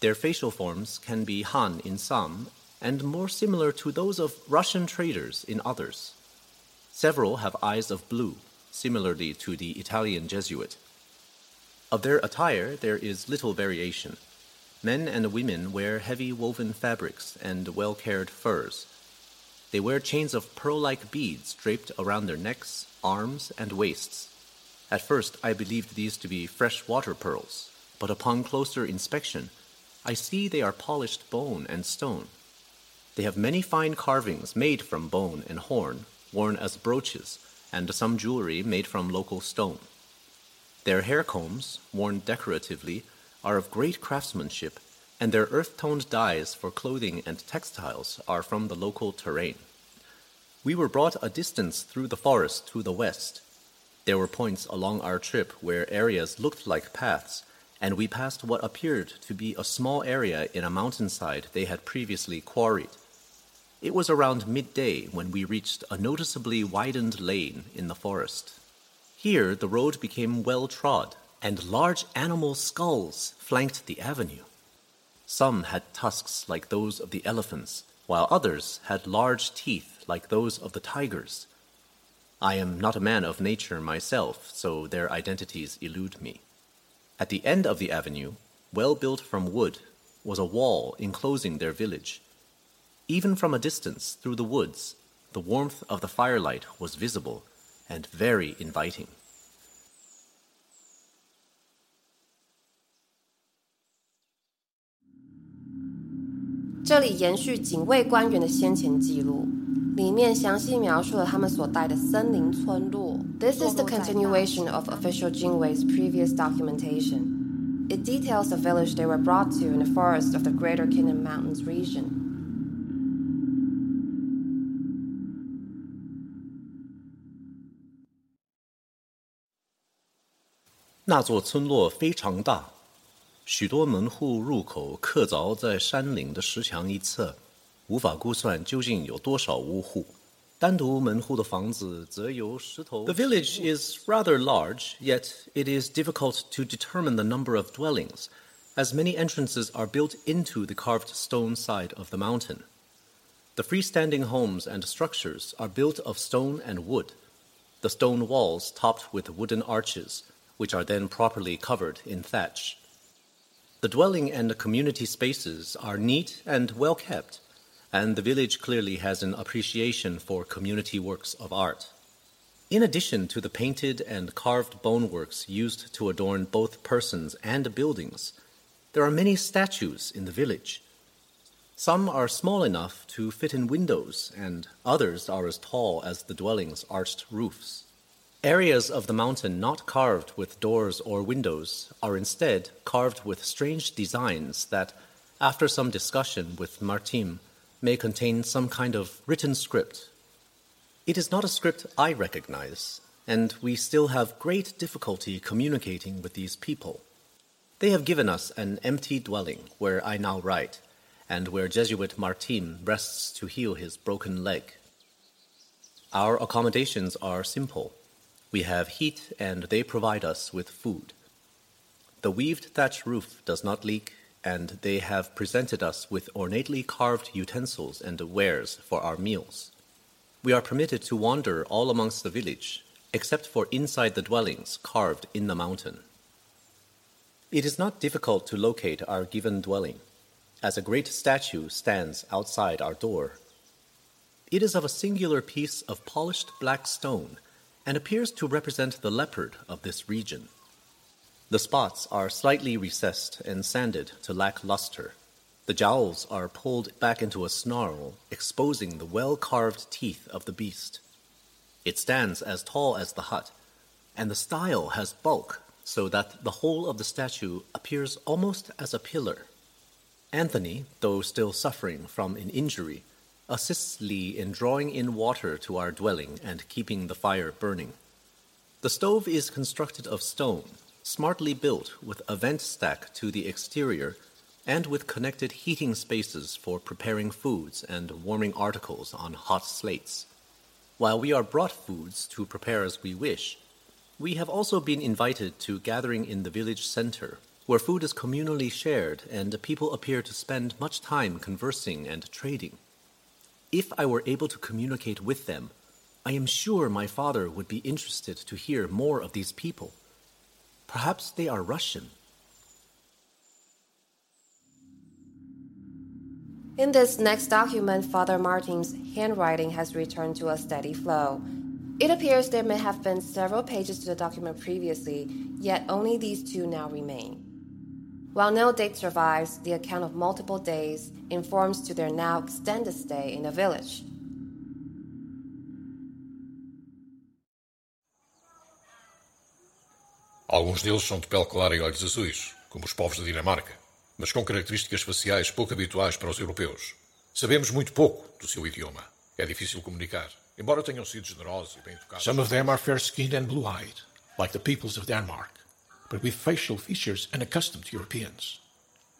Their facial forms can be Han in some, and more similar to those of Russian traders in others. Several have eyes of blue, similarly to the Italian Jesuit. Of their attire, there is little variation. Men and women wear heavy woven fabrics and well cared furs. They wear chains of pearl like beads draped around their necks, arms, and waists. At first, I believed these to be freshwater pearls, but upon closer inspection, I see they are polished bone and stone. They have many fine carvings made from bone and horn, worn as brooches, and some jewelry made from local stone. Their hair combs, worn decoratively, are of great craftsmanship, and their earth toned dyes for clothing and textiles are from the local terrain. We were brought a distance through the forest to the west. There were points along our trip where areas looked like paths and we passed what appeared to be a small area in a mountainside they had previously quarried. It was around midday when we reached a noticeably widened lane in the forest. Here the road became well trod, and large animal skulls flanked the avenue. Some had tusks like those of the elephants, while others had large teeth like those of the tigers. I am not a man of nature myself, so their identities elude me. At the end of the avenue, well built from wood, was a wall enclosing their village. Even from a distance through the woods, the warmth of the firelight was visible and very inviting. 这里延续警卫官员的先前记录， 里面详细描述了他们所待的森林村落。This is the continuation of official Jingwei's previous documentation. It details the village they were brought to in the forest of the Greater Khingan Mountains region. That 许多门户入口刻凿在山岭的石墙一侧。无法估算究竟有多少屋户。单独门户的房子则由石头。The village is rather large, yet it is difficult to determine the number of dwellings, as many entrances are built into the carved stone side of the mountain. The freestanding homes and structures are built of stone and wood, the stone walls topped with wooden arches, which are then properly covered in thatch. The dwelling and community spaces are neat and well kept, and the village clearly has an appreciation for community works of art. In addition to the painted and carved boneworks used to adorn both persons and buildings, there are many statues in the village. Some are small enough to fit in windows, and others are as tall as the dwelling's arched roofs. Areas of the mountain not carved with doors or windows are instead carved with strange designs that, after some discussion with Martim, may contain some kind of written script. It is not a script I recognize, and we still have great difficulty communicating with these people. They have given us an empty dwelling where I now write, and where Jesuit Martim rests to heal his broken leg. Our accommodations are simple we have heat and they provide us with food. The weaved thatch roof does not leak, and they have presented us with ornately carved utensils and wares for our meals. We are permitted to wander all amongst the village, except for inside the dwellings carved in the mountain. It is not difficult to locate our given dwelling, as a great statue stands outside our door. It is of a singular piece of polished black stone and appears to represent the leopard of this region. The spots are slightly recessed and sanded to lack luster. The jowls are pulled back into a snarl, exposing the well carved teeth of the beast. It stands as tall as the hut, and the style has bulk so that the whole of the statue appears almost as a pillar. Anthony, though still suffering from an injury, assists Lee in drawing in water to our dwelling and keeping the fire burning. The stove is constructed of stone, smartly built with a vent stack to the exterior and with connected heating spaces for preparing foods and warming articles on hot slates. While we are brought foods to prepare as we wish, we have also been invited to gathering in the village center, where food is communally shared and people appear to spend much time conversing and trading. If I were able to communicate with them, I am sure my father would be interested to hear more of these people. Perhaps they are Russian. In this next document, Father Martim's handwriting has returned to a steady flow. It appears there may have been several pages to the document previously, yet only these two now remain. While no date survives, the account of multiple days informs to their now extended stay in the village. Alguns deles são de pele clara e olhos azuis, como os povos da Dinamarca, mas com características faciais pouco habituais para os europeus. Sabemos muito pouco do seu idioma. É difícil comunicar. Embora tenham sido generosos e bem educados. Some of them are fair-skinned and blue-eyed, like the peoples of Denmark, but with facial features unaccustomed to Europeans.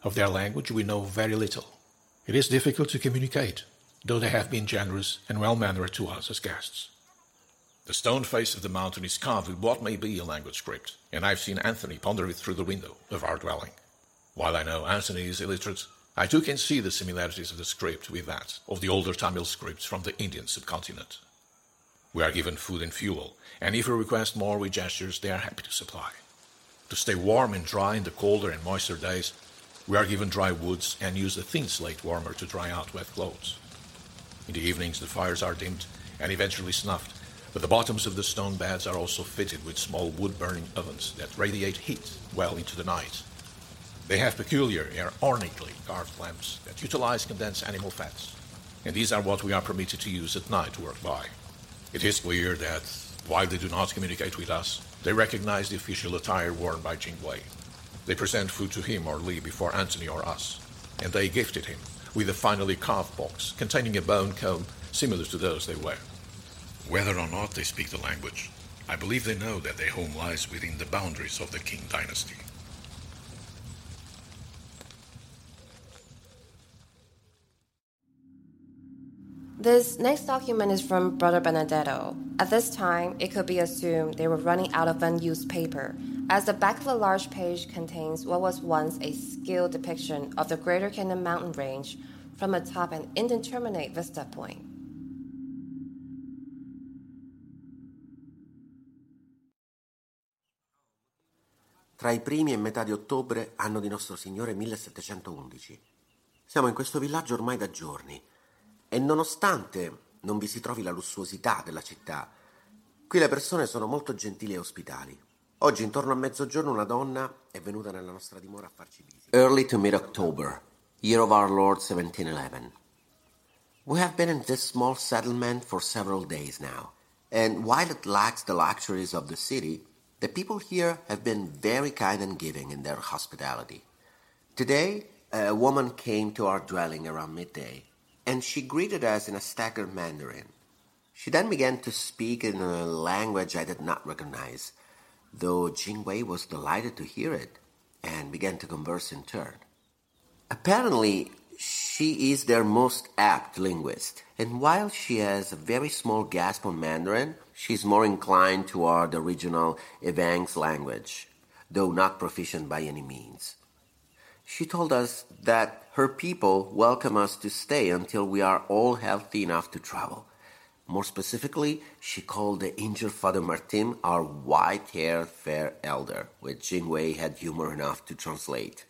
Of their language we know very little. It is difficult to communicate, though they have been generous and well-mannered to us as guests. The stone face of the mountain is carved with what may be a language script, and I've seen Anthony ponder it through the window of our dwelling. While I know Anthony is illiterate, I too can see the similarities of the script with that of the older Tamil scripts from the Indian subcontinent. We are given food and fuel, and if we request more with gestures, they are happy to supply. To stay warm and dry in the colder and moister days, we are given dry woods and use a thin slate warmer to dry out wet clothes. In the evenings, the fires are dimmed and eventually snuffed, but the bottoms of the stone beds are also fitted with small wood burning ovens that radiate heat well into the night. They have peculiar ornately carved lamps that utilize condensed animal fats, and these are what we are permitted to use at night to work by. It is clear that, while they do not communicate with us, they recognize the official attire worn by Jingwei. They present food to him or Li before Anthony or us, and they gifted him with a finely carved box containing a bone comb similar to those they wear. Whether or not they speak the language, I believe they know that their home lies within the boundaries of the Qing dynasty. This next document is from Brother Benedetto. At this time, it could be assumed they were running out of unused paper, as the back of a large page contains what was once a skilled depiction of the Greater Khingan mountain range from atop an indeterminate vista point. Tra i primi e metà di ottobre, anno di Nostro Signore 1711. Siamo in questo villaggio ormai da giorni e nonostante non vi si trovi la lussuosità della città, qui le persone sono molto gentili e ospitali. Oggi intorno a mezzogiorno una donna è venuta nella nostra dimora a farci visita. Early to mid-October, year of our Lord 1711. We have been in this small settlement for several days now, and while it lacks the luxuries of the city, The people here have been very kind and giving in their hospitality. Today, a woman came to our dwelling around midday, and she greeted us in a staggered Mandarin. She then began to speak in a language I did not recognize, though Jingwei was delighted to hear it and began to converse in turn. Apparently, she is their most apt linguist, and while she has a very small grasp on Mandarin, she's more inclined toward the regional Evenki language. though not proficient by any means. She told us that her people welcome us to stay until we are all healthy enough to travel. More specifically, she called the injured Father Martim our white-haired fair elder, which Jingwei had humor enough to translate.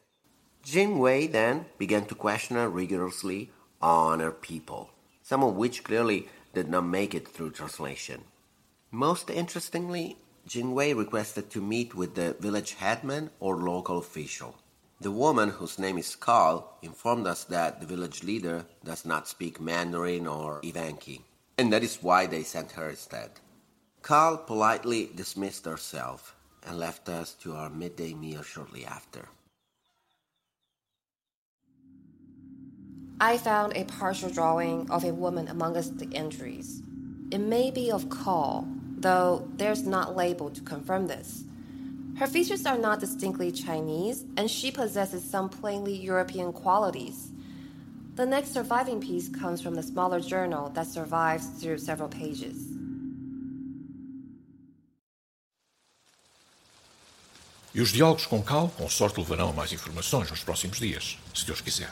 Jingwei then began to question her rigorously on her people, some of which clearly did not make it through translation. Most interestingly, Jingwei requested to meet with the village headman or local official. The woman, whose name is Carl, informed us that the village leader does not speak Mandarin or Evenki, and that is why they sent her instead. Carl politely dismissed herself and left us to our midday meal shortly after. I found a partial drawing of a woman amongst the entries. It may be of Carl, though there's not label to confirm this. Her features are not distinctly Chinese, and she possesses some plainly European qualities. The next surviving piece comes from the smaller journal that survives through several pages. E os diálogos com Cal, com sorte, levarão a mais informações nos próximos dias, se Deus quiser.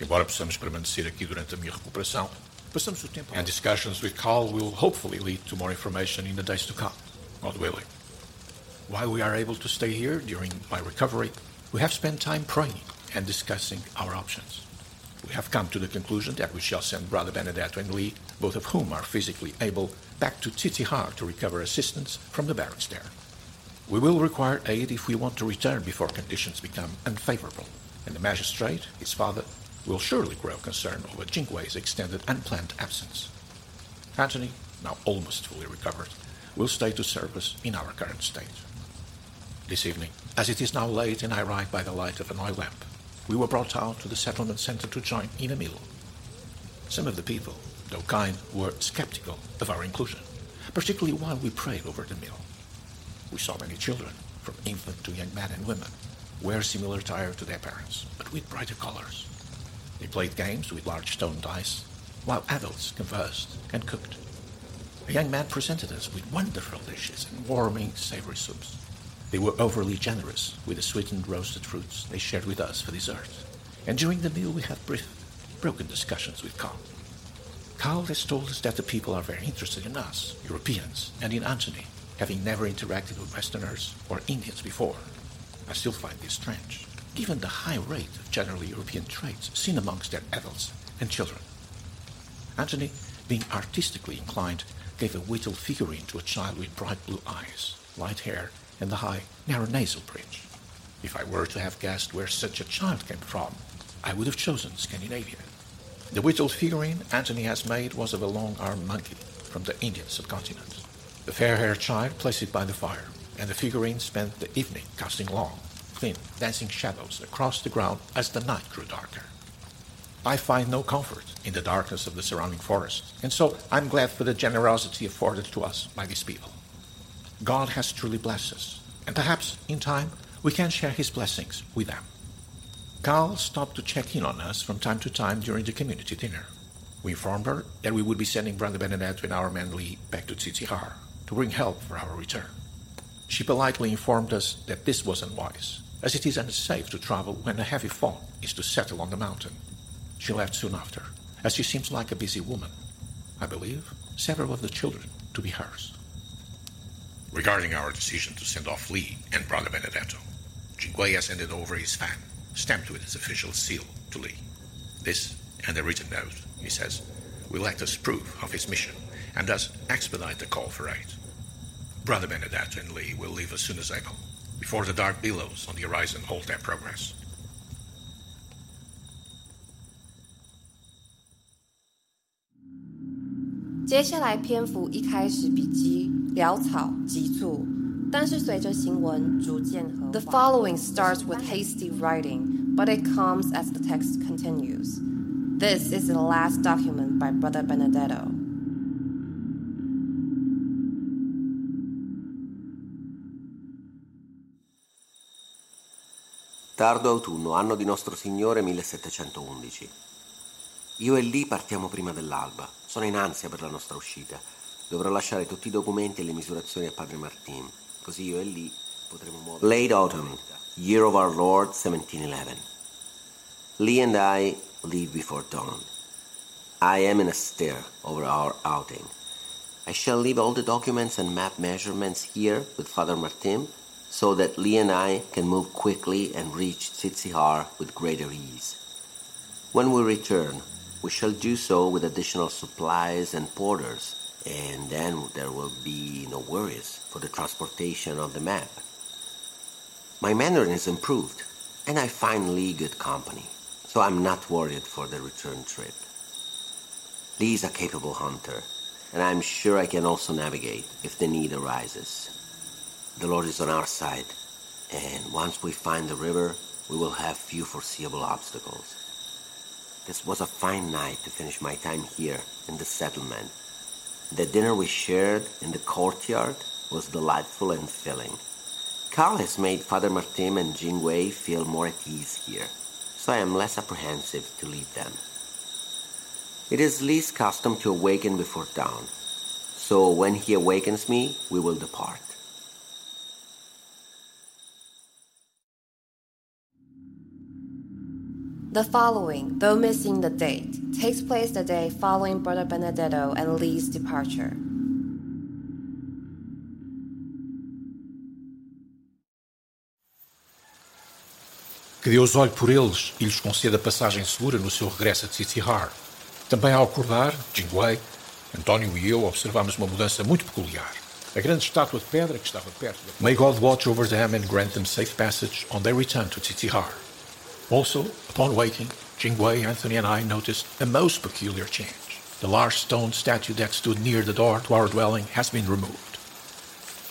Embora possamos permanecer aqui durante a minha recuperação, passamos o tempo. And discussions with Carl will hopefully lead to more information in the days to come, God willing. While we are able to stay here during my recovery, we have spent time praying and discussing our options. We have come to the conclusion that we shall send Brother Benedetto and Lee, both of whom are physically able, back to Tsitsikhar to recover assistance from the barracks there. We will require aid if we want to return before conditions become unfavorable, and the magistrate, his father, will surely grow concerned over Jingwei's extended unplanned absence. Anthony, now almost fully recovered, will stay to serve us in our current state. This evening, as it is now late and I ride by the light of an oil lamp, we were brought out to the settlement center to join in a meal. Some of the people, though kind, were skeptical of our inclusion, particularly while we prayed over the meal. We saw many children, from infant to young men and women, wear similar attire to their parents, but with brighter colors. They played games with large stone dice, while adults conversed and cooked. A young man presented us with wonderful dishes and warming, savory soups. They were overly generous with the sweetened roasted fruits they shared with us for dessert. And during the meal, we had brief, broken discussions with Carl. Carl has told us that the people are very interested in us, Europeans, and in Antony, having never interacted with Westerners or Indians before. I still find this strange, given the high rate of generally European traits seen amongst their adults and children. Antony, being artistically inclined, gave a whittled figurine to a child with bright blue eyes, light hair, and the high, narrow nasal bridge. If I were to have guessed where such a child came from, I would have chosen Scandinavia. The whittled figurine Antony has made was of a long-armed monkey from the Indian subcontinent. The fair-haired child placed it by the fire, and the figurine spent the evening casting long, thin, dancing shadows across the ground as the night grew darker. I find no comfort in the darkness of the surrounding forest, and so I'm glad for the generosity afforded to us by these people. God has truly blessed us, and perhaps in time we can share his blessings with them. Carl stopped to check in on us from time to time during the community dinner. We informed her that we would be sending Brother Benedetto and our man Lee back to Tsitsikhar to bring help for our return. She politely informed us that this was unwise, as it is unsafe to travel when a heavy fog is to settle on the mountain. She left soon after, as she seems like a busy woman. I believe several of the children to be hers. Regarding our decision to send off Lee and Brother Benedetto, Jingwei has handed over his fan, stamped with his official seal, to Lee. This, and a written note, he says, will act as proof of his mission, and thus expedite the call for aid. Brother Benedetto and Lee will leave as soon as able, before the dark billows on the horizon halt their progress. 接下来篇幅一开始笔记潦草急促，但是随着行文逐渐和 The following starts with hasty writing, but it comes as the text continues. This is the last document by Brother Benedetto. Tardo autunno, anno di nostro Signore 1711. Io e Lee partiamo prima dell'alba. Sono in ansia per la nostra uscita. Dovrò lasciare tutti i documenti e le misurazioni a padre Martin, così io e Lee Late autumn, year of our Lord 1711. Lee and I leave before dawn. I am in a stir over our outing. I shall leave all the documents and map measurements here with Father Martin so that Lee and I can move quickly and reach Tsitsikhar with greater ease. When we return, we shall do so with additional supplies and porters, and then there will be no worries for the transportation of the map. My Mandarin is improved, and I find Lee good company, so I'm not worried for the return trip. Lee is a capable hunter, and I'm sure I can also navigate if the need arises. The Lord is on our side, and once we find the river, we will have few foreseeable obstacles. This was a fine night to finish my time here in the settlement. The dinner we shared in the courtyard was delightful and filling. Carl has made Father Martim and Jingwei feel more at ease here, so I am less apprehensive to leave them. It is Lee's custom to awaken before dawn, so when he awakens me, we will depart. The following, though missing the date, takes place the day following Brother Benedetto and Lee's departure. Que Deus olhe por eles e lhes conceda passagem segura no seu regresso a Tsitsikhar. Também ao acordar, Jingwei, António e eu observamos uma mudança muito peculiar. A grande estátua de pedra que estava perto da... May God watch over them and grant them safe passage on their return to Tsitsikhar. Also, upon waking, Jingwei, Anthony, and I noticed a most peculiar change. The large stone statue that stood near the door to our dwelling has been removed.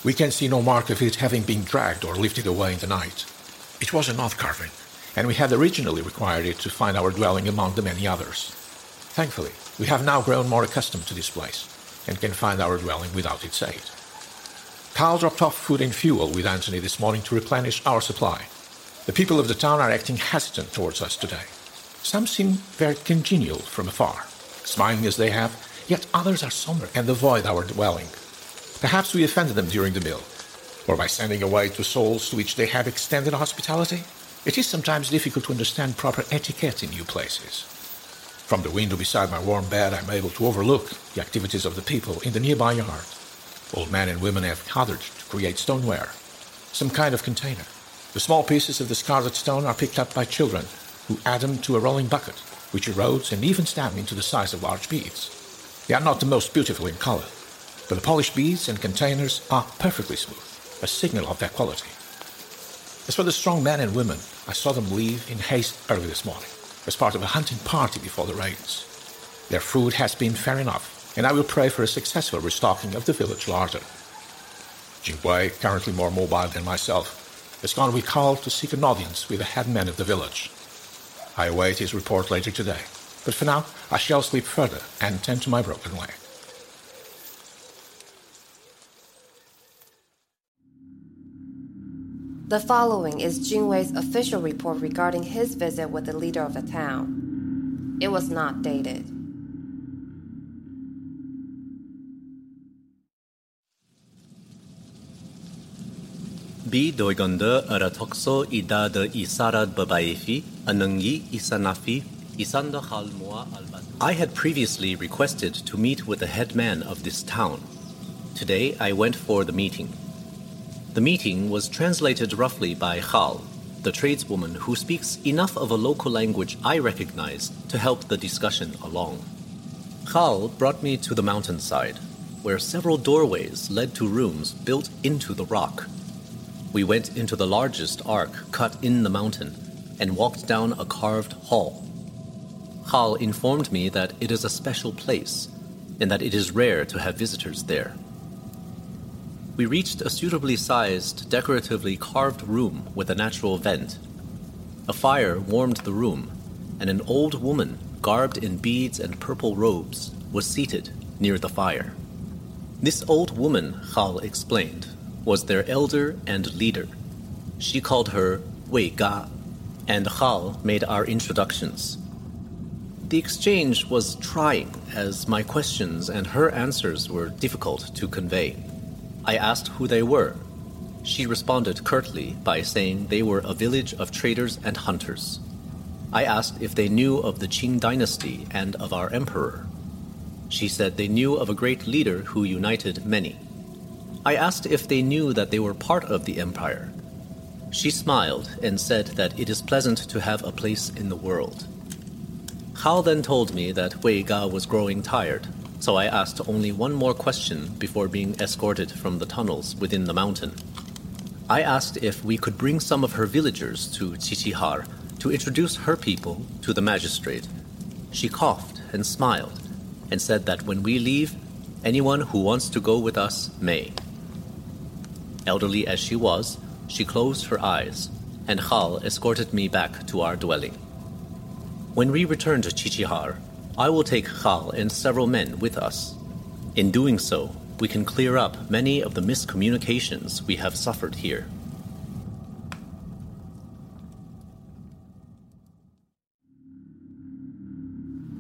We can see no mark of it having been dragged or lifted away in the night. It was an odd carving, and we had originally required it to find our dwelling among the many others. Thankfully, we have now grown more accustomed to this place and can find our dwelling without its aid. Carl dropped off food and fuel with Anthony this morning to replenish our supply. The people of the town are acting hesitant towards us today. Some seem very congenial from afar, smiling as they have, yet others are somber and avoid our dwelling. Perhaps we offended them during the meal, or by sending away to souls to which they have extended hospitality. It is sometimes difficult to understand proper etiquette in new places. From the window beside my warm bed, I'm able to overlook the activities of the people in the nearby yard. Old men and women have gathered to create stoneware, some kind of container. The small pieces of the scarlet stone are picked up by children who add them to a rolling bucket, which erodes and evens down into the size of large beads. They are not the most beautiful in color, but the polished beads and containers are perfectly smooth, a signal of their quality. As for the strong men and women, I saw them leave in haste early this morning as part of a hunting party before the rains. Their food has been fair enough, and I will pray for a successful restocking of the village larder. Jingwei, currently more mobile than myself, with Carl to seek an audience with the headman of the village. I await his report later today, but for now I shall sleep further and tend to my broken leg. The following is Jingwei's official report regarding his visit with the leader of the town. It was not dated. Isarad isanafi. I had previously requested to meet with the headman of this town. Today I went for the meeting. The meeting was translated roughly by Hal, the tradeswoman who speaks enough of a local language I recognize to help the discussion along. Hal brought me to the mountainside, where several doorways led to rooms built into the rock. We went into the largest arc cut in the mountain and walked down a carved hall. Hal informed me that it is a special place and that it is rare to have visitors there. We reached a suitably sized, decoratively carved room with a natural vent. A fire warmed the room, and an old woman, garbed in beads and purple robes, was seated near the fire. This old woman, Hal explained, was their elder and leader. She called her Wei Ga, and Hal made our introductions. The exchange was trying, as my questions and her answers were difficult to convey. I asked who they were. She responded curtly by saying they were a village of traders and hunters. I asked if they knew of the Qing dynasty and of our emperor. She said they knew of a great leader who united many. I asked if they knew that they were part of the empire. She smiled and said that it is pleasant to have a place in the world. Hal then told me that Wei Ga was growing tired, so I asked only one more question before being escorted from the tunnels within the mountain. I asked if we could bring some of her villagers to Qiqihar to introduce her people to the magistrate. She coughed and smiled and said that when we leave, anyone who wants to go with us may. Elderly as she was, she closed her eyes, and Hal escorted me back to our dwelling. When we return to Qiqihar, I will take Hal and several men with us. In doing so, we can clear up many of the miscommunications we have suffered here.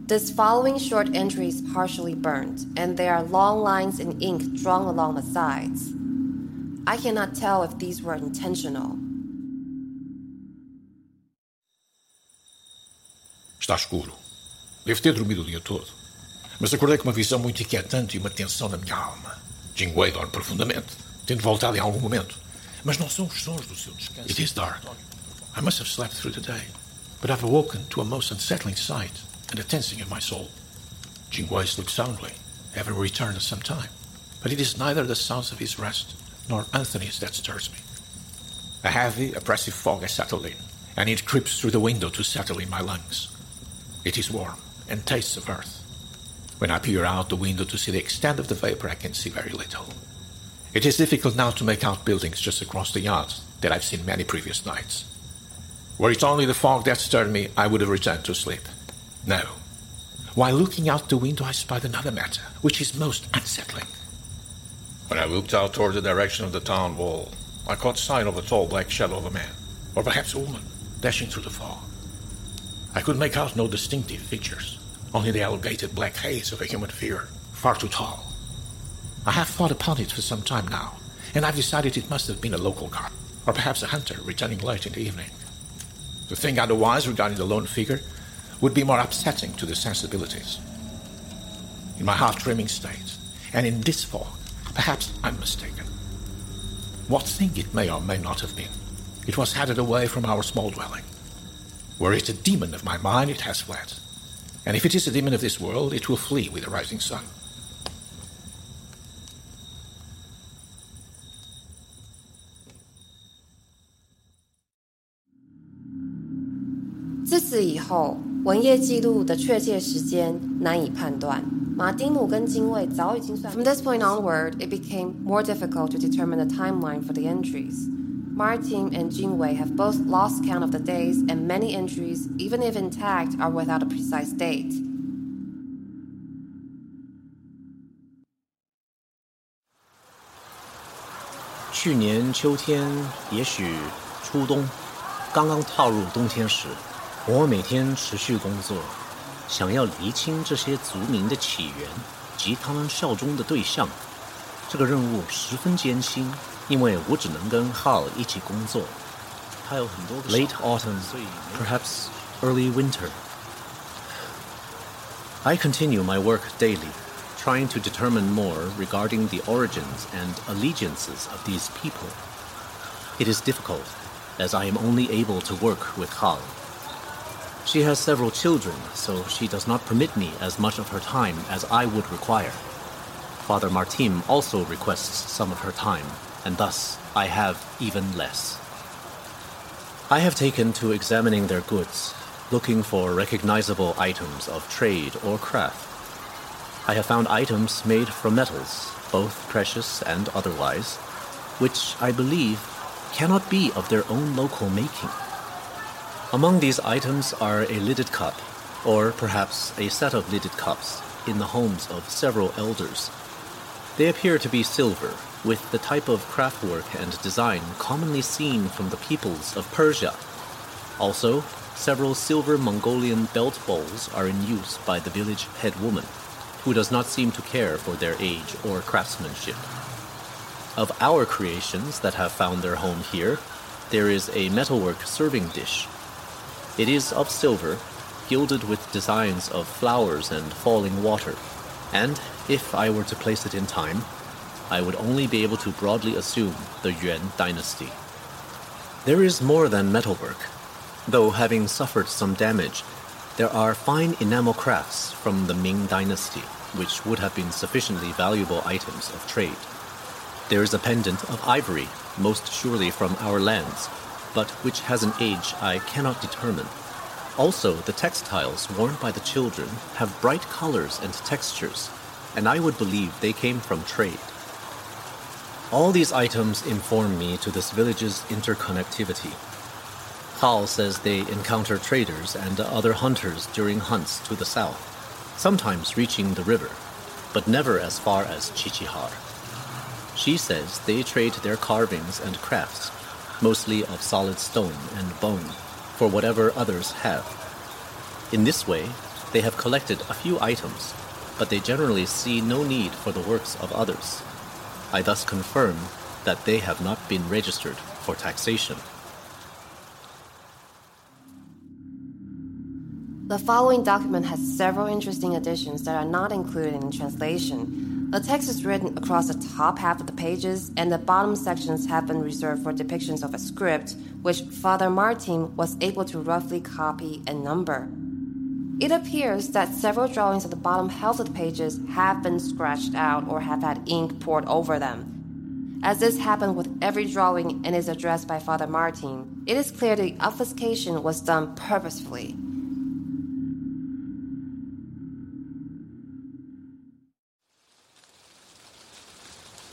This following short entry is partially burnt, and there are long lines in ink drawn along the sides. I cannot tell if these were intentional. Está escuro. Devo ter dormido o dia todo. Mas acordei com uma visão muito inquietante e uma tensão na minha alma. Jingwei dorme profundamente, tendo voltado em algum momento. Mas não são os sons do seu descanso. It is dark. I must have slept through the day. But I've awoken to a most unsettling sight and a tensing in my soul. Jingwei sleeps soundly, having returned at some time. But it is neither the sounds of his rest nor Anthony's that stirs me. A heavy, oppressive fog has settled in, and it creeps through the window to settle in my lungs. It is warm and tastes of earth. When I peer out the window to see the extent of the vapor, I can see very little. It is difficult now to make out buildings just across the yard that I've seen many previous nights. Were it only the fog that stirred me, I would have returned to sleep. No. While looking out the window, I spied another matter, which is most unsettling. When I looked out toward the direction of the town wall, I caught sight of a tall black shadow of a man, or perhaps a woman, dashing through the fog. I could make out no distinctive features, only the elongated black haze of a human figure, far too tall. I have thought upon it for some time now, and I've decided it must have been a local guard, or perhaps a hunter returning late in the evening. To think otherwise regarding the lone figure would be more upsetting to the sensibilities. In my half dreaming state, and in this fog, perhaps I'm mistaken. What thing it may or may not have been, it was headed away from our small dwelling. Were it a demon of my mind, it has fled. And if it is a demon of this world, it will flee with the rising sun. 自此以后，文业记录的确切时间难以判断。 from this point onward, it became more difficult to determine the timeline for the entries. Martim and Jingwei have both lost count of the days, and many entries, even if intact, are without a precise date. 想要厘清这些族民的起源及他们效忠的对象。这个任务十分艰辛，因为我只能跟 Hal 一起工作。他有很多个 late autumn, perhaps early winter. I continue my work daily, trying to determine more regarding the origins and allegiances of these people. It is difficult, as I am only able to work with Hal. She has several children, so she does not permit me as much of her time as I would require. Father Martim also requests some of her time, and thus I have even less. I have taken to examining their goods, looking for recognizable items of trade or craft. I have found items made from metals, both precious and otherwise, which I believe cannot be of their own local making. Among these items are a lidded cup, or perhaps a set of lidded cups, in the homes of several elders. They appear to be silver, with the type of craftwork and design commonly seen from the peoples of Persia. Also, several silver Mongolian belt bowls are in use by the village head woman, who does not seem to care for their age or craftsmanship. Of our creations that have found their home here, there is a metalwork serving dish. It is of silver, gilded with designs of flowers and falling water, and if I were to place it in time, I would only be able to broadly assume the Yuan dynasty. There is more than metalwork. Though having suffered some damage, there are fine enamel crafts from the Ming dynasty, which would have been sufficiently valuable items of trade. There is a pendant of ivory, most surely from our lands, but which has an age I cannot determine. Also, the textiles worn by the children have bright colors and textures, and I would believe they came from trade. All these items inform me to this village's interconnectivity. Hal says they encounter traders and other hunters during hunts to the south, sometimes reaching the river, but never as far as Tsitsikhar. She says they trade their carvings and crafts, mostly of solid stone and bone, for whatever others have. In this way, they have collected a few items, but they generally see no need for the works of others. I thus confirm that they have not been registered for taxation. The following document has several interesting additions that are not included in the translation. The text is written across the top half of the pages, and the bottom sections have been reserved for depictions of a script, which Father Martim was able to roughly copy and number. It appears that several drawings at the bottom half of the pages have been scratched out or have had ink poured over them. As this happened with every drawing and is addressed by Father Martim, it is clear the obfuscation was done purposefully.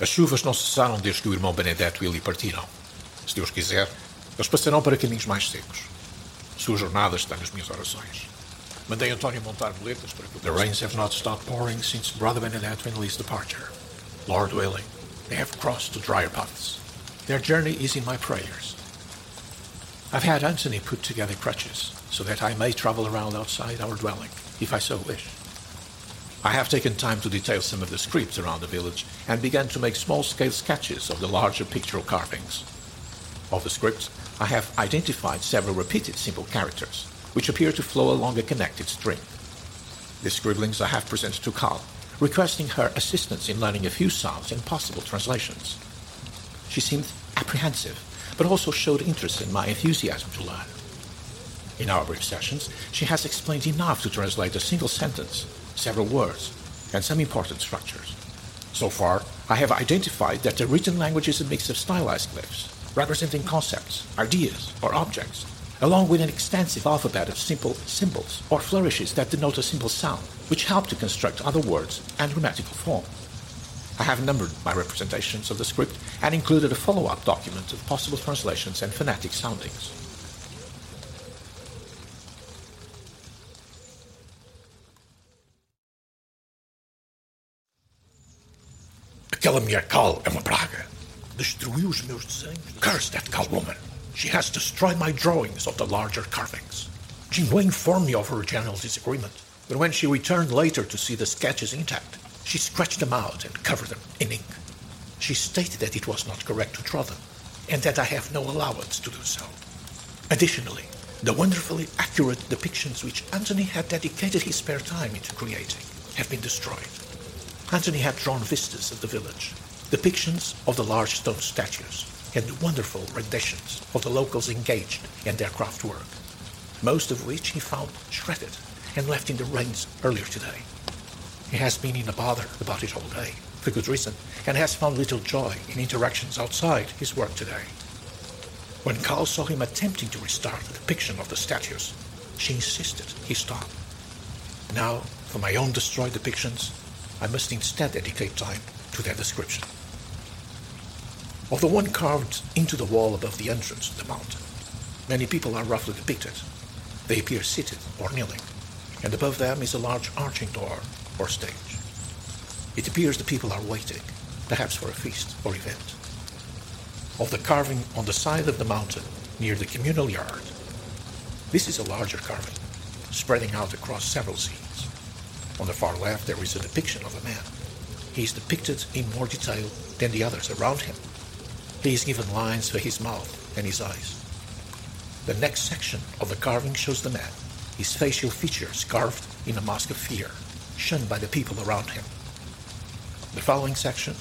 As chuvas não cessaram desde que o irmão Benedetto e ele partiram. Se Deus quiser, eles passarão para caminhos mais secos. Sua jornada está nas minhas orações. Mandei António montar boletas para que... The rains have not stopped pouring since Brother Benedetto and Lee's departure. Lord willing, they have crossed drier paths. Their journey is in my prayers. I've had Anthony put together crutches so that I may travel around outside our dwelling, if I so wish. I have taken time to detail some of the scripts around the village and began to make small-scale sketches of the larger pictorial carvings. Of the scripts, I have identified several repeated simple characters, which appear to flow along a connected string. The scribblings I have presented to Carl, requesting her assistance in learning a few sounds and possible translations. She seemed apprehensive, but also showed interest in my enthusiasm to learn. In our brief sessions, she has explained enough to translate a single sentence several words, and some important structures. So far, I have identified that the written language is a mix of stylized glyphs, representing concepts, ideas, or objects, along with an extensive alphabet of simple symbols or flourishes that denote a simple sound, which help to construct other words and grammatical form. I have numbered my representations of the script and included a follow-up document of possible translations and phonetic soundings. Aquela mulher Cal é uma praga. Destruiu os meus desenhos. Curse that Cal woman. She has destroyed my drawings of the larger carvings. Jingwei informed me of her general disagreement, but when she returned later to see the sketches intact, she scratched them out and covered them in ink. She stated that it was not correct to draw them, and that I have no allowance to do so. Additionally, the wonderfully accurate depictions which Anthony had dedicated his spare time into creating have been destroyed. Anthony had drawn vistas of the village, depictions of the large stone statues, and wonderful renditions of the locals engaged in their craft work, most of which he found shredded and left in the rains earlier today. He has been in a bother about it all day, for good reason, and has found little joy in interactions outside his work today. When Carl saw him attempting to restart the depiction of the statues, she insisted he stop. Now, for my own destroyed depictions, I must instead dedicate time to their description. Of the one carved into the wall above the entrance to the mountain, many people are roughly depicted. They appear seated or kneeling, and above them is a large arching door or stage. It appears the people are waiting, perhaps for a feast or event. Of the carving on the side of the mountain near the communal yard, this is a larger carving, spreading out across several scenes. On the far left, there is a depiction of a man. he is depicted in more detail than the others around him. He is given lines for his mouth and his eyes. The next section of the carving shows the man, his facial features carved in a mask of fear, shunned by the people around him. The following section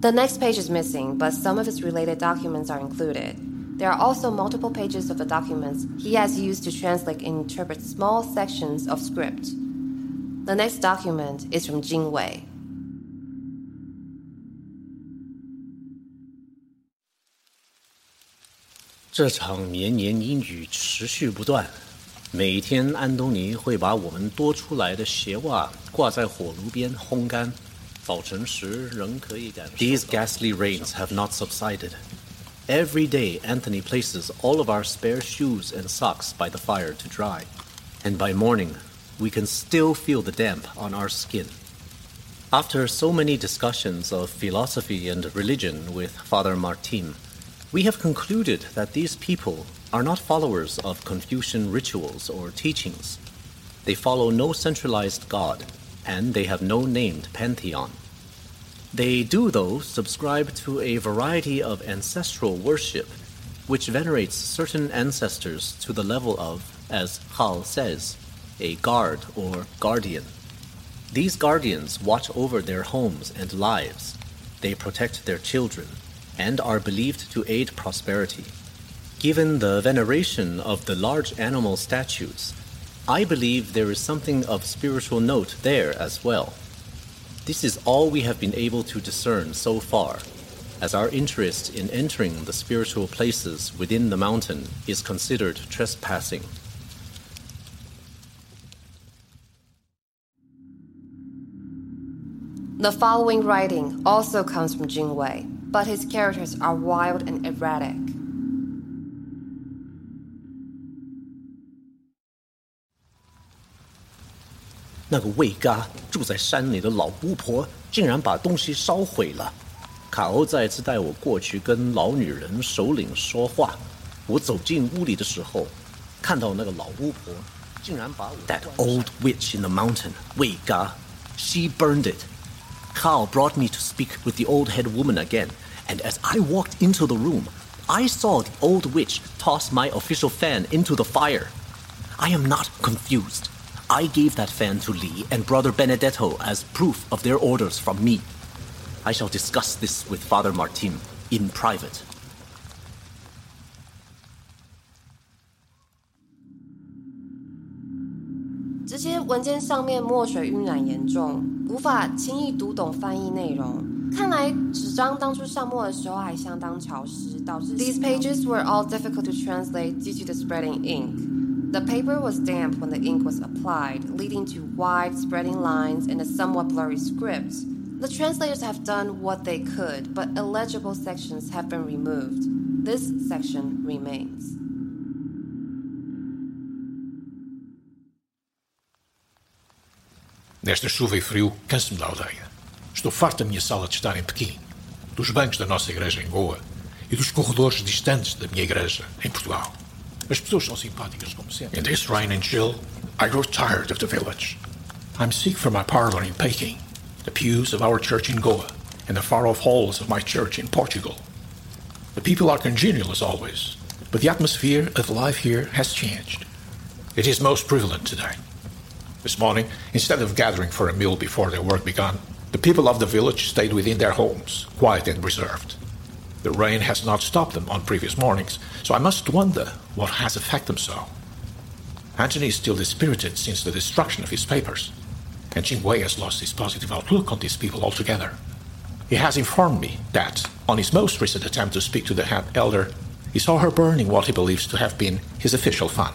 The next page is missing, but some of its related documents are included. There are also multiple pages of the documents he has used to translate and interpret small sections of script. The next document is from Jingwei. This ghastly rains have not subsided. Every day, Anthony places all of our spare shoes and socks by the fire to dry, and by morning, we can still feel the damp on our skin. After so many discussions of philosophy and religion with Father Martim, we have concluded that these people are not followers of Confucian rituals or teachings. They follow no centralized god, and they have no named pantheon. They do, though, subscribe to a variety of ancestral worship, which venerates certain ancestors to the level of, as Hal says, a guard or guardian. These guardians watch over their homes and lives. They protect their children and are believed to aid prosperity. Given the veneration of the large animal statues, I believe there is something of spiritual note there as well. This is all we have been able to discern so far, as our interest in entering the spiritual places within the mountain is considered trespassing. The following writing also comes from Jingwei, but his characters are wild and erratic. 那个魏嘎住在山里的老巫婆竟然把东西烧毁了。卡欧再次带我过去跟老女人首领说话。我走进屋里的时候，看到那个老巫婆竟然把我 That old witch in the mountain, Wei Ga, she burned it. Kao brought me to speak with the old head woman again, and as I walked into the room, I saw the old witch toss my official fan into the fire. I am not confused. I gave that fan to Lee and Brother Benedetto as proof of their orders from me. I shall discuss this with Father Martim in private. These pages were all difficult to translate due to the spreading ink. The paper was damp when the ink was applied, leading to wide spreading lines and a somewhat blurry script. The translators have done what they could, but illegible sections have been removed. This section remains. Nesta chuva e frio, canso-me da aldeia. Estou farto da minha sala de estar em Pequim, dos bancos da nossa igreja em Goa e dos corredores distantes da minha igreja em Portugal. As pessoas são simpáticas como sempre. In this rain and chill, I grow tired of the village. I'm sick for my parlor in Peking, the pews of our church in Goa, and the far-off halls of my church in Portugal. The people are congenial as always, but the atmosphere of life here has changed. It is most prevalent today. This morning, instead of gathering for a meal before their work began, the people of the village stayed within their homes, quiet and reserved. The rain has not stopped them on previous mornings, so I must wonder what has affected them so. Antony is still dispirited since the destruction of his papers, and Jingwei has lost his positive outlook on these people altogether. He has informed me that, on his most recent attempt to speak to the head elder, he saw her burning what he believes to have been his official fan.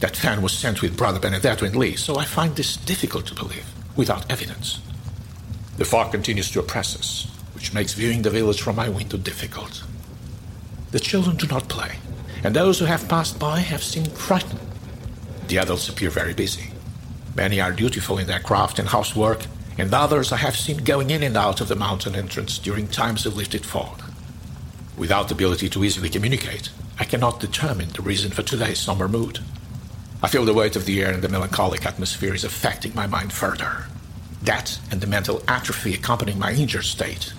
That fan was sent with Brother Benedetto and Lee, so I find this difficult to believe, without evidence. The fog continues to oppress us, which makes viewing the village from my window difficult. The children do not play, and those who have passed by have seemed frightened. The adults appear very busy. Many are dutiful in their craft and housework, and others I have seen going in and out of the mountain entrance during times of lifted fog. Without the ability to easily communicate, I cannot determine the reason for today's somber mood. I feel the weight of the air and the melancholic atmosphere is affecting my mind further. That and the mental atrophy accompanying my injured state.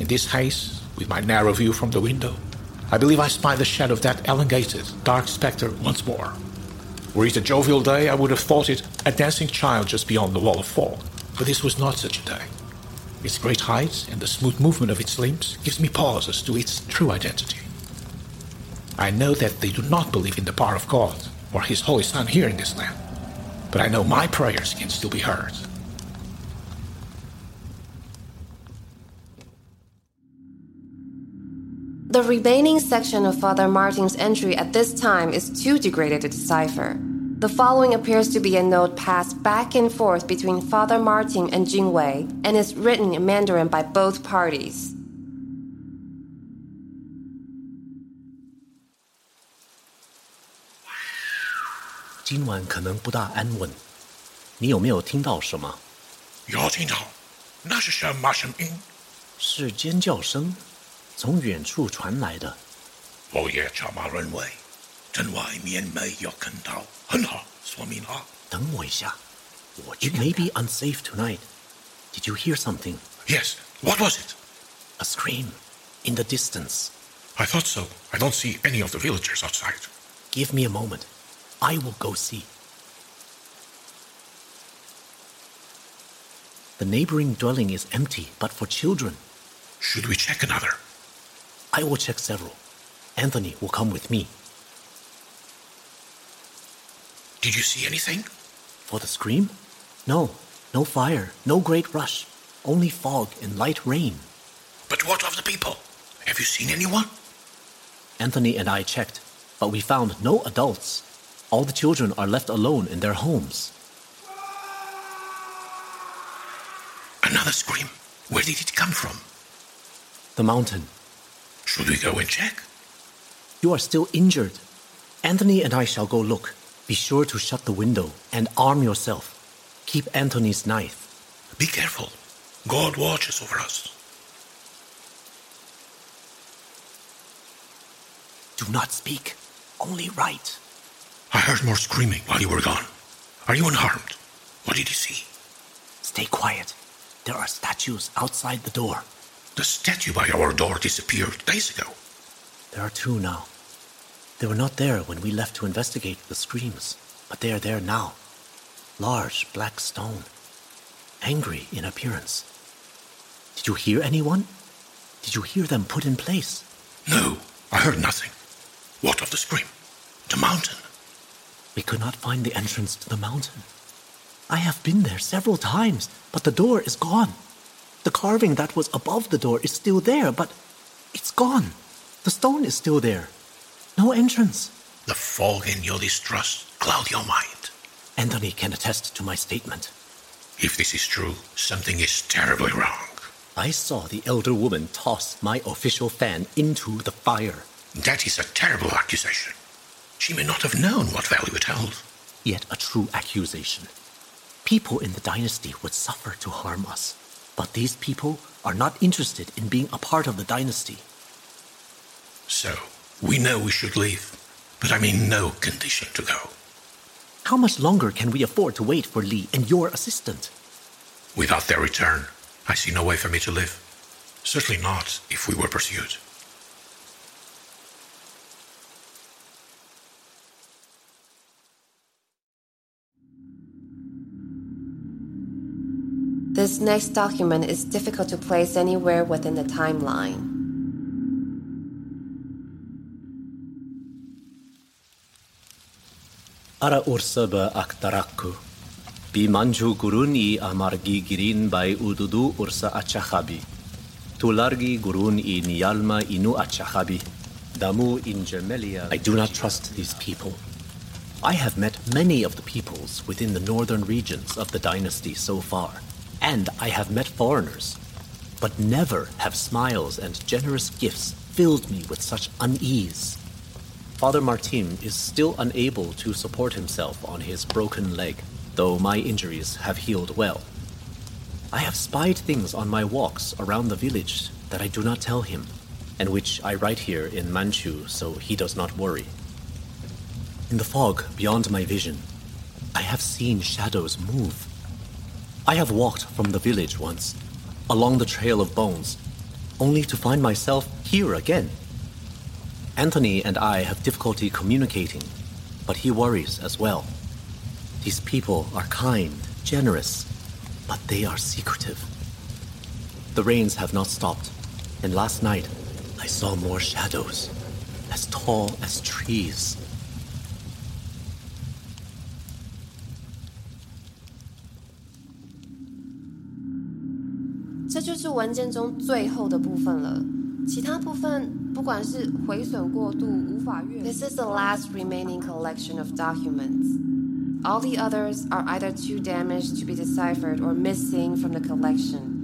In this haze, with my narrow view from the window, I believe I spy the shadow of that elongated, dark spectre once more. Were it a jovial day, I would have thought it a dancing child just beyond the wall of fog. But this was not such a day. Its great height and the smooth movement of its limbs gives me pause as to its true identity. I know that they do not believe in the power of God or His Holy Son here in this land, but I know my prayers can still be heard. The remaining section of Father Martim's entry at this time is too degraded to decipher. The following appears to be a note passed back and forth between Father Martim and Jingwei and is written in Mandarin by both parties. 今晚可能不大安稳，你有没有听到什么？有听到，那是什么声音？是尖叫声。从远处传来的。我也这么认为。城外面没有看到，很好，说明了。等我一下，我 It may be unsafe tonight. Did you hear something? Yes. What was it? A scream in the distance. I thought so. I don't see any of the villagers outside. Give me a moment. I will go see. The neighboring dwelling is empty, but for children. Should we check another? I will check several. Anthony will come with me. Did you see anything? For the scream? No. No fire, no great rush. Only fog and light rain. But what of the people? Have you seen anyone? Anthony and I checked, but we found no adults. All the children are left alone in their homes. Another scream. Where did it come from? The mountain. Should we go and check? You are still injured. Anthony and I shall go look. Be sure to shut the window and arm yourself. Keep Anthony's knife. Be careful. God watches over us. Do not speak. Only write. I heard more screaming while you were gone. Are you unharmed? What did you see? Stay quiet. There are statues outside the door. The statue by our door disappeared days ago. There are two now. They were not there when we left to investigate the screams, but they are there now. Large black stone. Angry in appearance. Did you hear anyone? Did you hear them put in place? No, I heard nothing. What of the scream? The mountain. We could not find the entrance to the mountain. I have been there several times, but the door is gone. The carving that was above the door is still there, but it's gone. The stone is still there. No entrance. The fog in your distrust cloud your mind. Anthony can attest to my statement. If this is true, something is terribly wrong. I saw the elder woman toss my official fan into the fire. That is a terrible accusation. She may not have known what value it held. Yet a true accusation. People in the dynasty would suffer to harm us, but these people are not interested in being a part of the dynasty. So, we know we should leave, but I'm in no condition to go. How much longer can we afford to wait for Li and your assistant? Without their return, I see no way for me to live. Certainly not if we were pursued. This next document is difficult to place anywhere within the timeline. Ara ursaba aktaraku. Bi manju gurun i amargi girin by ududu ursa achahabi. Tulargi gurun i nialma inu achahabi. Damu in Germelia. I do not trust these people. I have met many of the peoples within the northern regions of the dynasty so far, and I have met foreigners. But never have smiles and generous gifts filled me with such unease. Father Martin is still unable to support himself on his broken leg, though my injuries have healed well. I have spied things on my walks around the village that I do not tell him, and which I write here in Manchu so he does not worry. In the fog beyond my vision, I have seen shadows move. I have walked from the village once, along the trail of bones, only to find myself here again. Anthony and I have difficulty communicating, but he worries as well. These people are kind, generous, but they are secretive. The rains have not stopped, and last night I saw more shadows, as tall as trees. 文件中最后的部分了。其他部分不管是毁损过度无法阅。This is the last remaining collection of documents. All the others are either too damaged to be deciphered or missing from the collection.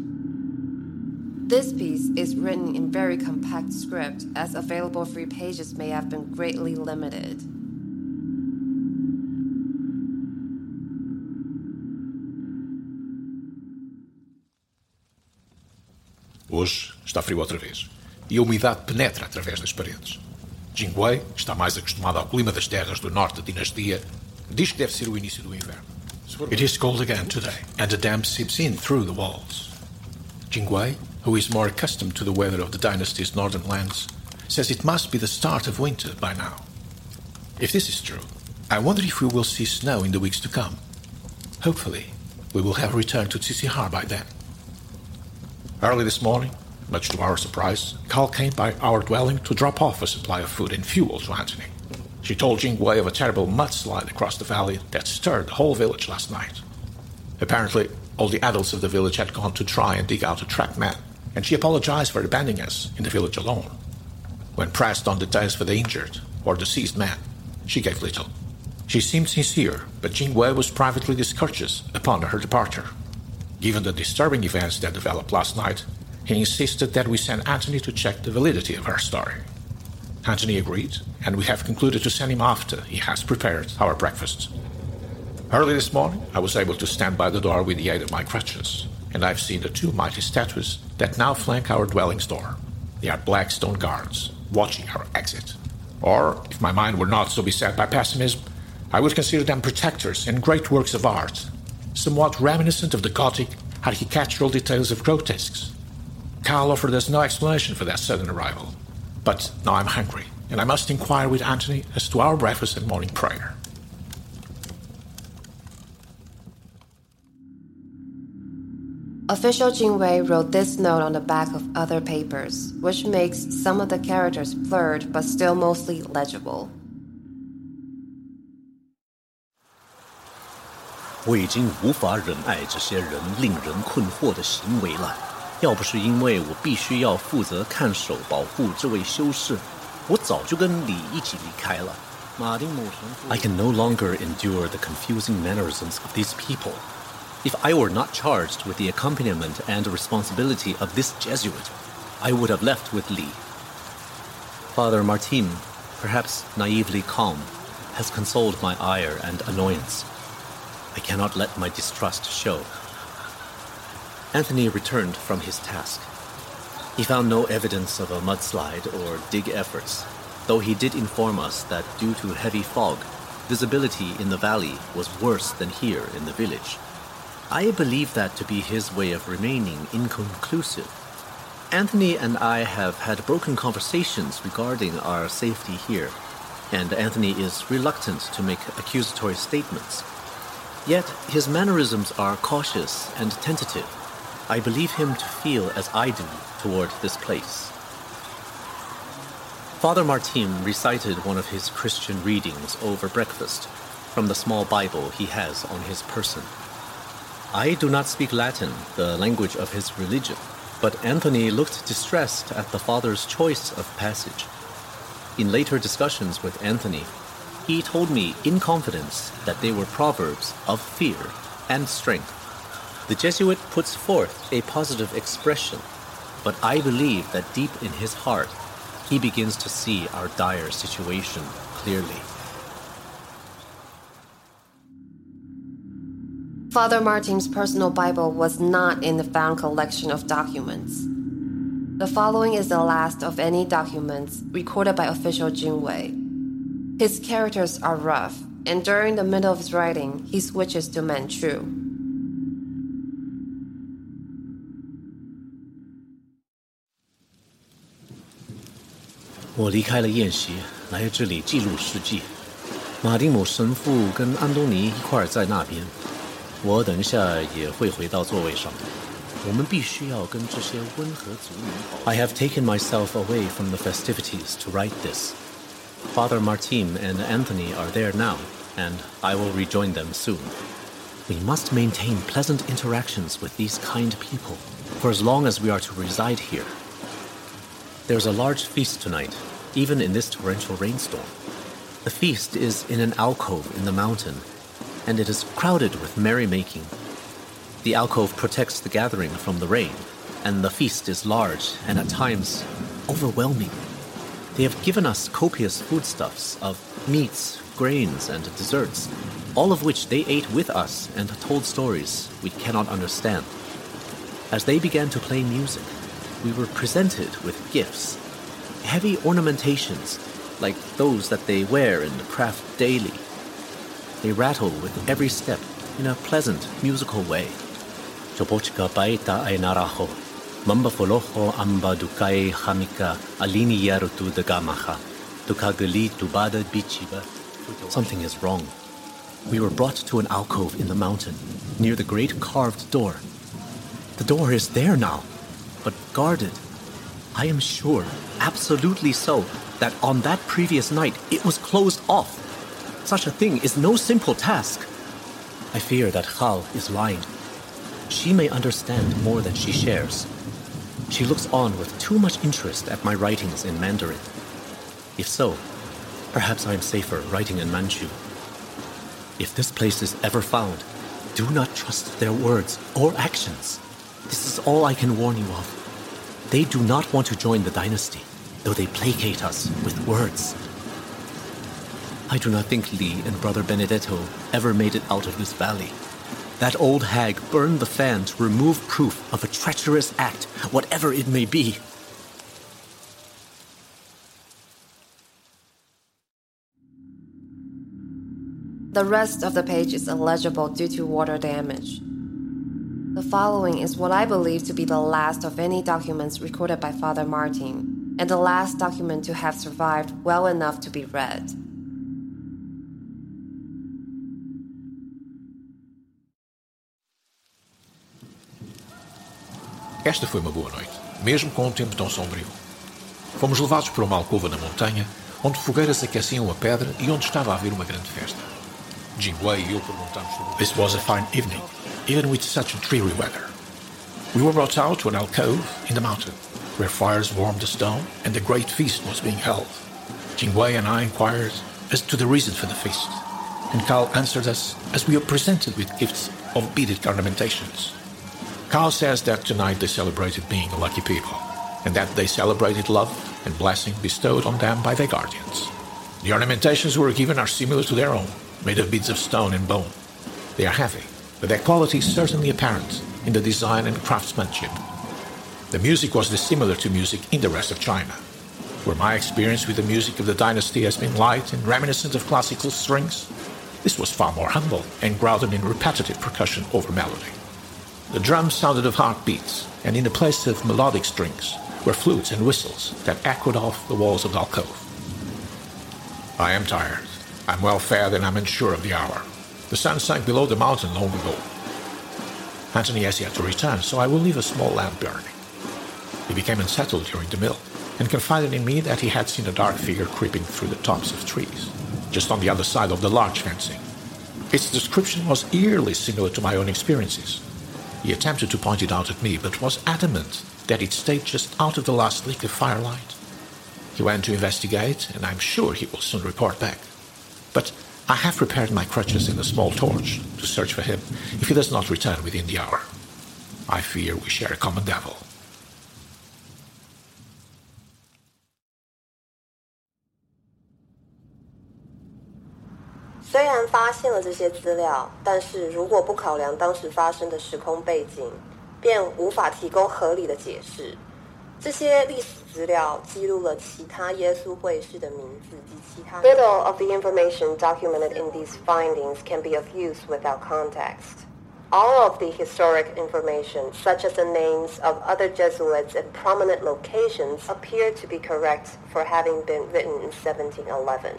This piece is written in very compact script, as available free pages may have been greatly limited. Hoje está frio outra vez e a umidade penetra através das paredes. Jingwei, que está mais acostumado ao clima das terras do norte da dinastia, diz que deve ser o início do inverno. It is cold again today, and the damp seeps in through the walls. Jingwei, who is more accustomed to the weather of the dynasty's northern lands, says it must be the start of winter by now. If this is true, I wonder if we will see snow in the weeks to come. Hopefully, we will have returned to Tsitsikhar by then. Early this morning, much to our surprise, Carl came by our dwelling to drop off a supply of food and fuel to Antony. She told Jingwei of a terrible mudslide across the valley that stirred the whole village last night. Apparently, all the adults of the village had gone to try and dig out a trapped man, and she apologized for abandoning us in the village alone. When pressed on details for the injured or deceased man, she gave little. She seemed sincere, but Jingwei was privately discourteous upon her departure. Given the disturbing events that developed last night, he insisted that we send Antony to check the validity of our story. Antony agreed, and we have concluded to send him after he has prepared our breakfast. Early this morning, I was able to stand by the door with the aid of my crutches, and I've seen the two mighty statues that now flank our dwelling's door. They are black stone guards, watching our exit. Or, if my mind were not so beset by pessimism, I would consider them protectors and great works of art, somewhat reminiscent of the Gothic architectural details of grotesques. Carl offered us no explanation for that sudden arrival. But now I'm hungry, and I must inquire with Antony as to our breakfast and morning prayer. Official Jingwei wrote this note on the back of other papers, which makes some of the characters blurred but still mostly legible. I can no longer endure the confusing mannerisms of these people. If I were not charged with the accompaniment and responsibility of this Jesuit, I would have left with Lee. Father Martim, perhaps naively calm, has consoled my ire and annoyance. I cannot let my distrust show. Anthony returned from his task. He found no evidence of a mudslide or dig efforts, though he did inform us that due to heavy fog, visibility in the valley was worse than here in the village. I believe that to be his way of remaining inconclusive. Anthony and I have had broken conversations regarding our safety here, and Anthony is reluctant to make accusatory statements. Yet his mannerisms are cautious and tentative. I believe him to feel as I do toward this place. Father Martim recited one of his Christian readings over breakfast from the small Bible he has on his person. I do not speak Latin, the language of his religion, but Anthony looked distressed at the father's choice of passage. In later discussions with Anthony, he told me in confidence that they were proverbs of fear and strength. The Jesuit puts forth a positive expression, but I believe that deep in his heart, he begins to see our dire situation clearly. Father Martim's personal Bible was not in the found collection of documents. The following is the last of any documents recorded by official Jingwei. His characters are rough, and during the middle of his writing, he switches to Manchu. 我离开了宴席，来这里记录事迹。马丁姆神父跟安东尼一块儿在那边，我等一下也会回到座位上。我们必须要跟这些温和族民。I have taken myself away from the festivities to write this. Father Martim and Anthony are there now, and I will rejoin them soon. We must maintain pleasant interactions with these kind people for as long as we are to reside here. There's a large feast tonight, even in this torrential rainstorm. The feast is in an alcove in the mountain, and it is crowded with merrymaking. The alcove protects the gathering from the rain, and the feast is large and at times overwhelming. They have given us copious foodstuffs of meats, grains, and desserts, all of which they ate with us and told stories we cannot understand. As they began to play music, we were presented with gifts, heavy ornamentations like those that they wear and craft daily. They rattle with every step in a pleasant musical way. Naraho, mamba foloho amba dukai hamika alini yarutu de gamaha, dukagali tubada bichiba. Something is wrong. We were brought to an alcove in the mountain, near the great carved door. The door is there now, but guarded. I am sure, absolutely so, that on that previous night it was closed off. Such a thing is no simple task. I fear that Hal is lying. She may understand more than she shares. She looks on with too much interest at my writings in Mandarin. If so, perhaps I am safer writing in Manchu. If this place is ever found, do not trust their words or actions. This is all I can warn you of. They do not want to join the dynasty though they placate us with words. I do not think Li and Brother Benedetto ever made it out of this valley. That old hag burned the fan to remove proof of a treacherous act, whatever it may be. The rest of the page is illegible due to water damage. The following is what I believe to be the last of any documents recorded by Father Martim and the last document to have survived well enough to be read. Esta foi uma boa noite, mesmo com um tempo tão sombrio. Fomos levados para uma alcova na montanha, onde fogueiras aqueciam a pedra e onde estava a haver uma grande festa. Jingwei e eu perguntamos sobre... This was a fine evening, even with such dreary weather. We were brought out to an alcove in the mountain where fires warmed the stone and a great feast was being held. Jingwei and I inquired as to the reason for the feast, and Carl answered us as we were presented with gifts of beaded ornamentations. Carl says that tonight they celebrated being a lucky people, and that they celebrated love and blessing bestowed on them by their guardians. The ornamentations we were given are similar to their own, made of beads of stone and bone. They are heavy, but their quality is certainly apparent in the design and craftsmanship the music was dissimilar to music in the rest of China, where my experience with the music of the dynasty has been light and reminiscent of classical strings. This was far more humble and grounded in repetitive percussion over melody. The drums sounded of heartbeats, and in the place of melodic strings were flutes and whistles that echoed off the walls of the alcove. I am tired. I'm well fed and I'm unsure of the hour. The sun sank below the mountain long ago. Anthony has yet to return, so I will leave a small lamp burning. He became unsettled during the meal and confided in me that he had seen a dark figure creeping through the tops of trees, just on the other side of the large fencing. Its description was eerily similar to my own experiences. He attempted to point it out at me, but was adamant that it stayed just out of the last leak of firelight. He went to investigate, and I'm sure he will soon report back. But I have prepared my crutches and a small torch to search for him if he does not return within the hour. I fear we share a common devil. 虽然发现了这些资料，但是如果不考量当时发生的时空背景，便无法提供合理的解释。 这些历史资料记录了其他耶稣会士的名字及其他。Little of the information documented in these findings can be of use without context. All of the historic information, such as the names of other Jesuits and prominent locations, appear to be correct for having been written in 1711.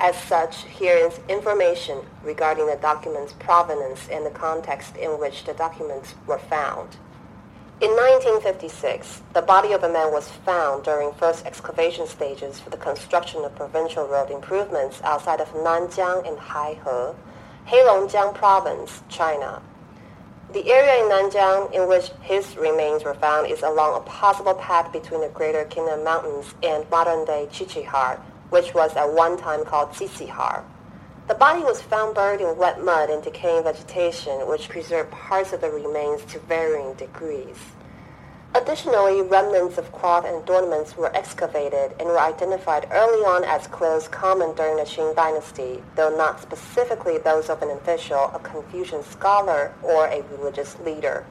As such, here is information regarding the document's provenance and the context in which the documents were found. In 1956, the body of a man was found during first excavation stages for the construction of provincial road improvements outside of Nanjiang in Haihe, Heilongjiang Province, China. The area in Nanjiang in which his remains were found is along a possible path between the Greater Khingan Mountains and modern-day Qiqihar, which was at one time called Tsitsikhar. The body was found buried in wet mud and decaying vegetation, which preserved parts of the remains to varying degrees. Additionally, remnants of cloth and adornments were excavated and were identified early on as clothes common during the Qing dynasty, though not specifically those of an official, a Confucian scholar, or a religious leader.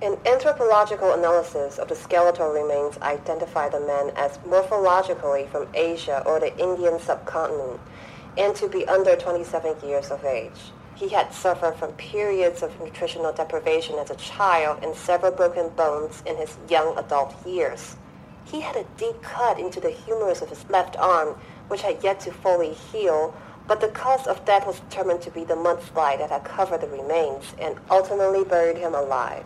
An anthropological analysis of the skeletal remains identified the man as morphologically from Asia or the Indian subcontinent, and to be under 27 years of age. He had suffered from periods of nutritional deprivation as a child and several broken bones in his young adult years. He had a deep cut into the humerus of his left arm, which had yet to fully heal, but the cause of death was determined to be the mudslide that had covered the remains and ultimately buried him alive.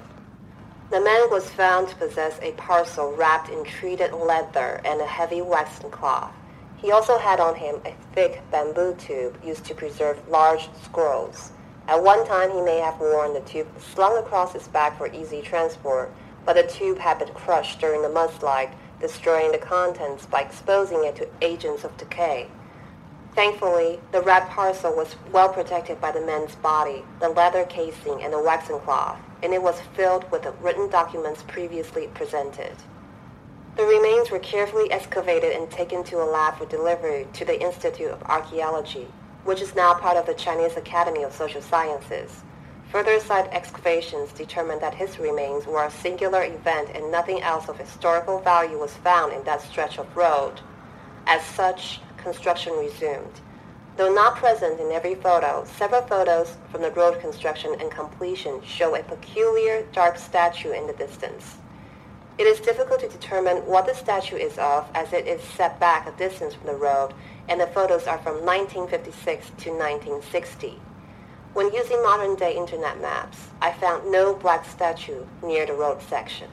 The man was found to possess a parcel wrapped in treated leather and a heavy waxen cloth. He also had on him a thick bamboo tube used to preserve large scrolls. At one time he may have worn the tube slung across his back for easy transport, but the tube had been crushed during the mudslide, destroying the contents by exposing it to agents of decay. Thankfully, the wrapped parcel was well protected by the man's body, the leather casing, and the waxen cloth, and it was filled with the written documents previously presented. The remains were carefully excavated and taken to a lab for delivery to the Institute of Archaeology, which is now part of the Chinese Academy of Social Sciences. Further site excavations determined that his remains were a singular event and nothing else of historical value was found in that stretch of road. As such, construction resumed. Though not present in every photo, several photos from the road construction and completion show a peculiar dark statue in the distance. It is difficult to determine what the statue is of as it is set back a distance from the road and the photos are from 1956 to 1960. When using modern-day internet maps, I found no black statue near the road section.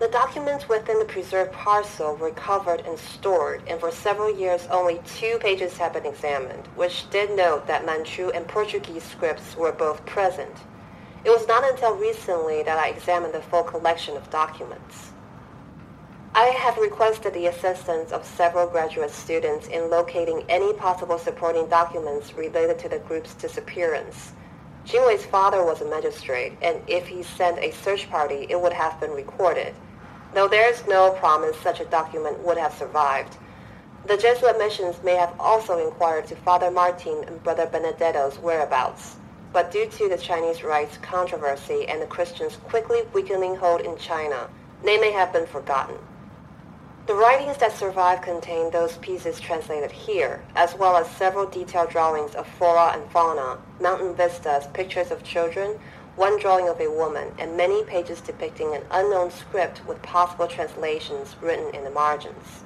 The documents within the preserved parcel were covered and stored, and for several years only two pages have been examined, which did note that Manchu and Portuguese scripts were both present. It was not until recently that I examined the full collection of documents. I have requested the assistance of several graduate students in locating any possible supporting documents related to the group's disappearance. Jingwei's father was a magistrate, and if he sent a search party, it would have been recorded, though there is no promise such a document would have survived. The Jesuit missions may have also inquired to Father Martim and Brother Benedetto's whereabouts but due to the Chinese Rites controversy and the Christians' quickly weakening hold in China, they may have been forgotten. The writings that survive contain those pieces translated here, as well as several detailed drawings of flora and fauna, mountain vistas, pictures of children, one drawing of a woman, and many pages depicting an unknown script with possible translations written in the margins.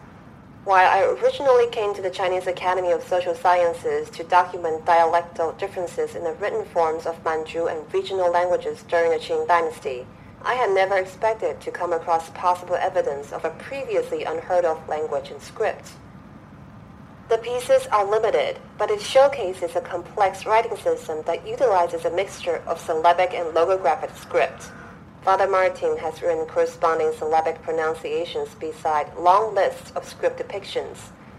While I originally came to the Chinese Academy of Social Sciences to document dialectal differences in the written forms of Manchu and regional languages during the Qing dynasty, I had never expected to come across possible evidence of a previously unheard of language and script. The pieces are limited, but it showcases a complex writing system that utilizes a mixture of syllabic and logographic script. Father Martim has written corresponding syllabic pronunciations beside long lists of script depictions,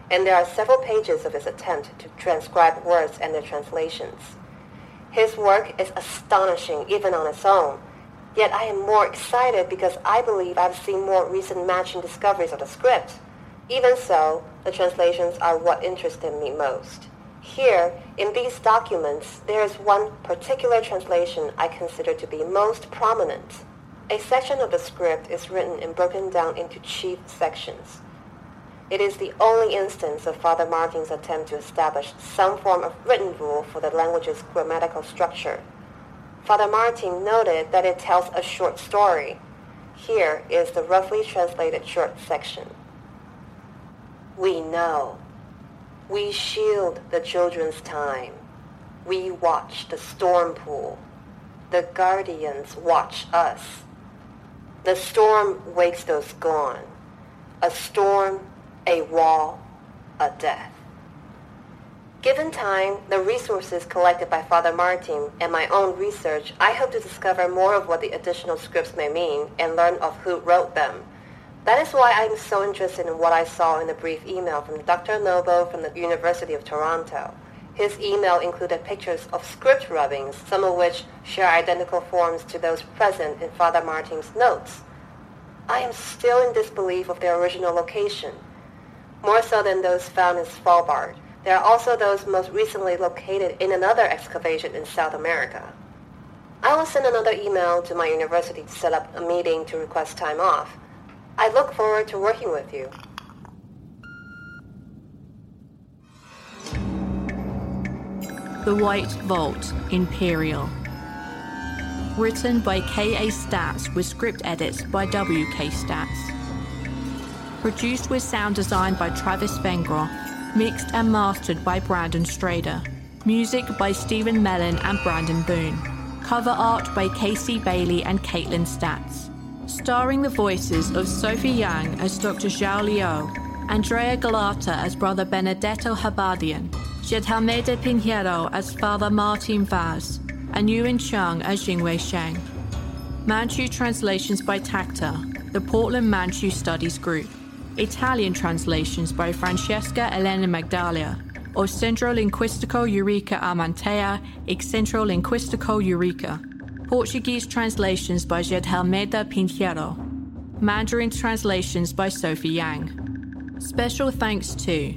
and there are several pages of his attempt to transcribe words and their translations. His work is astonishing even on its own, yet I am more excited because I believe I've seen more recent matching discoveries of the script. Even so, the translations are what interested me most. Here, in these documents, there is one particular translation I consider to be most prominent. A section of the script is written and broken down into chief sections. It is the only instance of Father Martim's attempt to establish some form of written rule for the language's grammatical structure. Father Martim noted that it tells a short story. Here is the roughly translated short section. We know. We shield the children's time. We watch the storm pool. The guardians watch us. The storm wakes those gone. A storm, a wall, a death. Given time, the resources collected by Father Martim, and my own research, I hope to discover more of what the additional scripts may mean and learn of who wrote them. That is why I'm so interested in what I saw in the brief email from Dr. Novo from the University of Toronto. His email included pictures of script rubbings, some of which share identical forms to those present in Father Martim's notes. I am still in disbelief of their original location, more so than those found in Svalbard. There are also those most recently located in another excavation in South America. I will send another email to my university to set up a meeting to request time off. I look forward to working with you. The White Vault, Imperial. Written by K.A. Statz with script edits by W.K. Statz. Produced with sound design by Travis Vengroff mixed and mastered by Brandon Strader. Music by Steven Melin and Brandon Boone. Cover art by Casey Bailey and Caitlin Statz. Starring the voices of Sophie Yang as Dr. Zhou Liu, Andrea Galata as Brother Benedetto Habadian, Jd'almeida Pinheiro as Father Martim Vaz, and Ewan Chung as Jingwei Sheng. Manchu translations by Takta, the Portland Manchu Studies Group. Italian translations by Francesca Elena Medaglia, of Centro Linguistico Eureka Amantea, ex Centro Linguistico Eureka. Portuguese translations by Jd'almeida Pinheiro. Mandarin translations by Sophie Yang. Special thanks to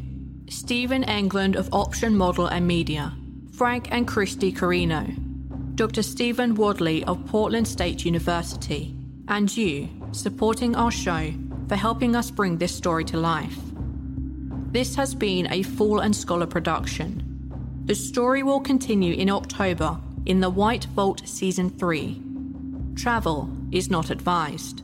Steven Englund of Option Model and Media, Frank and Kristy Carino, Dr. Stephen Wadley of Portland State University, and you, supporting our show for helping us bring this story to life. This has been a Fool and Scholar production. The story will continue in October in The White Vault Season 3. Travel is not advised.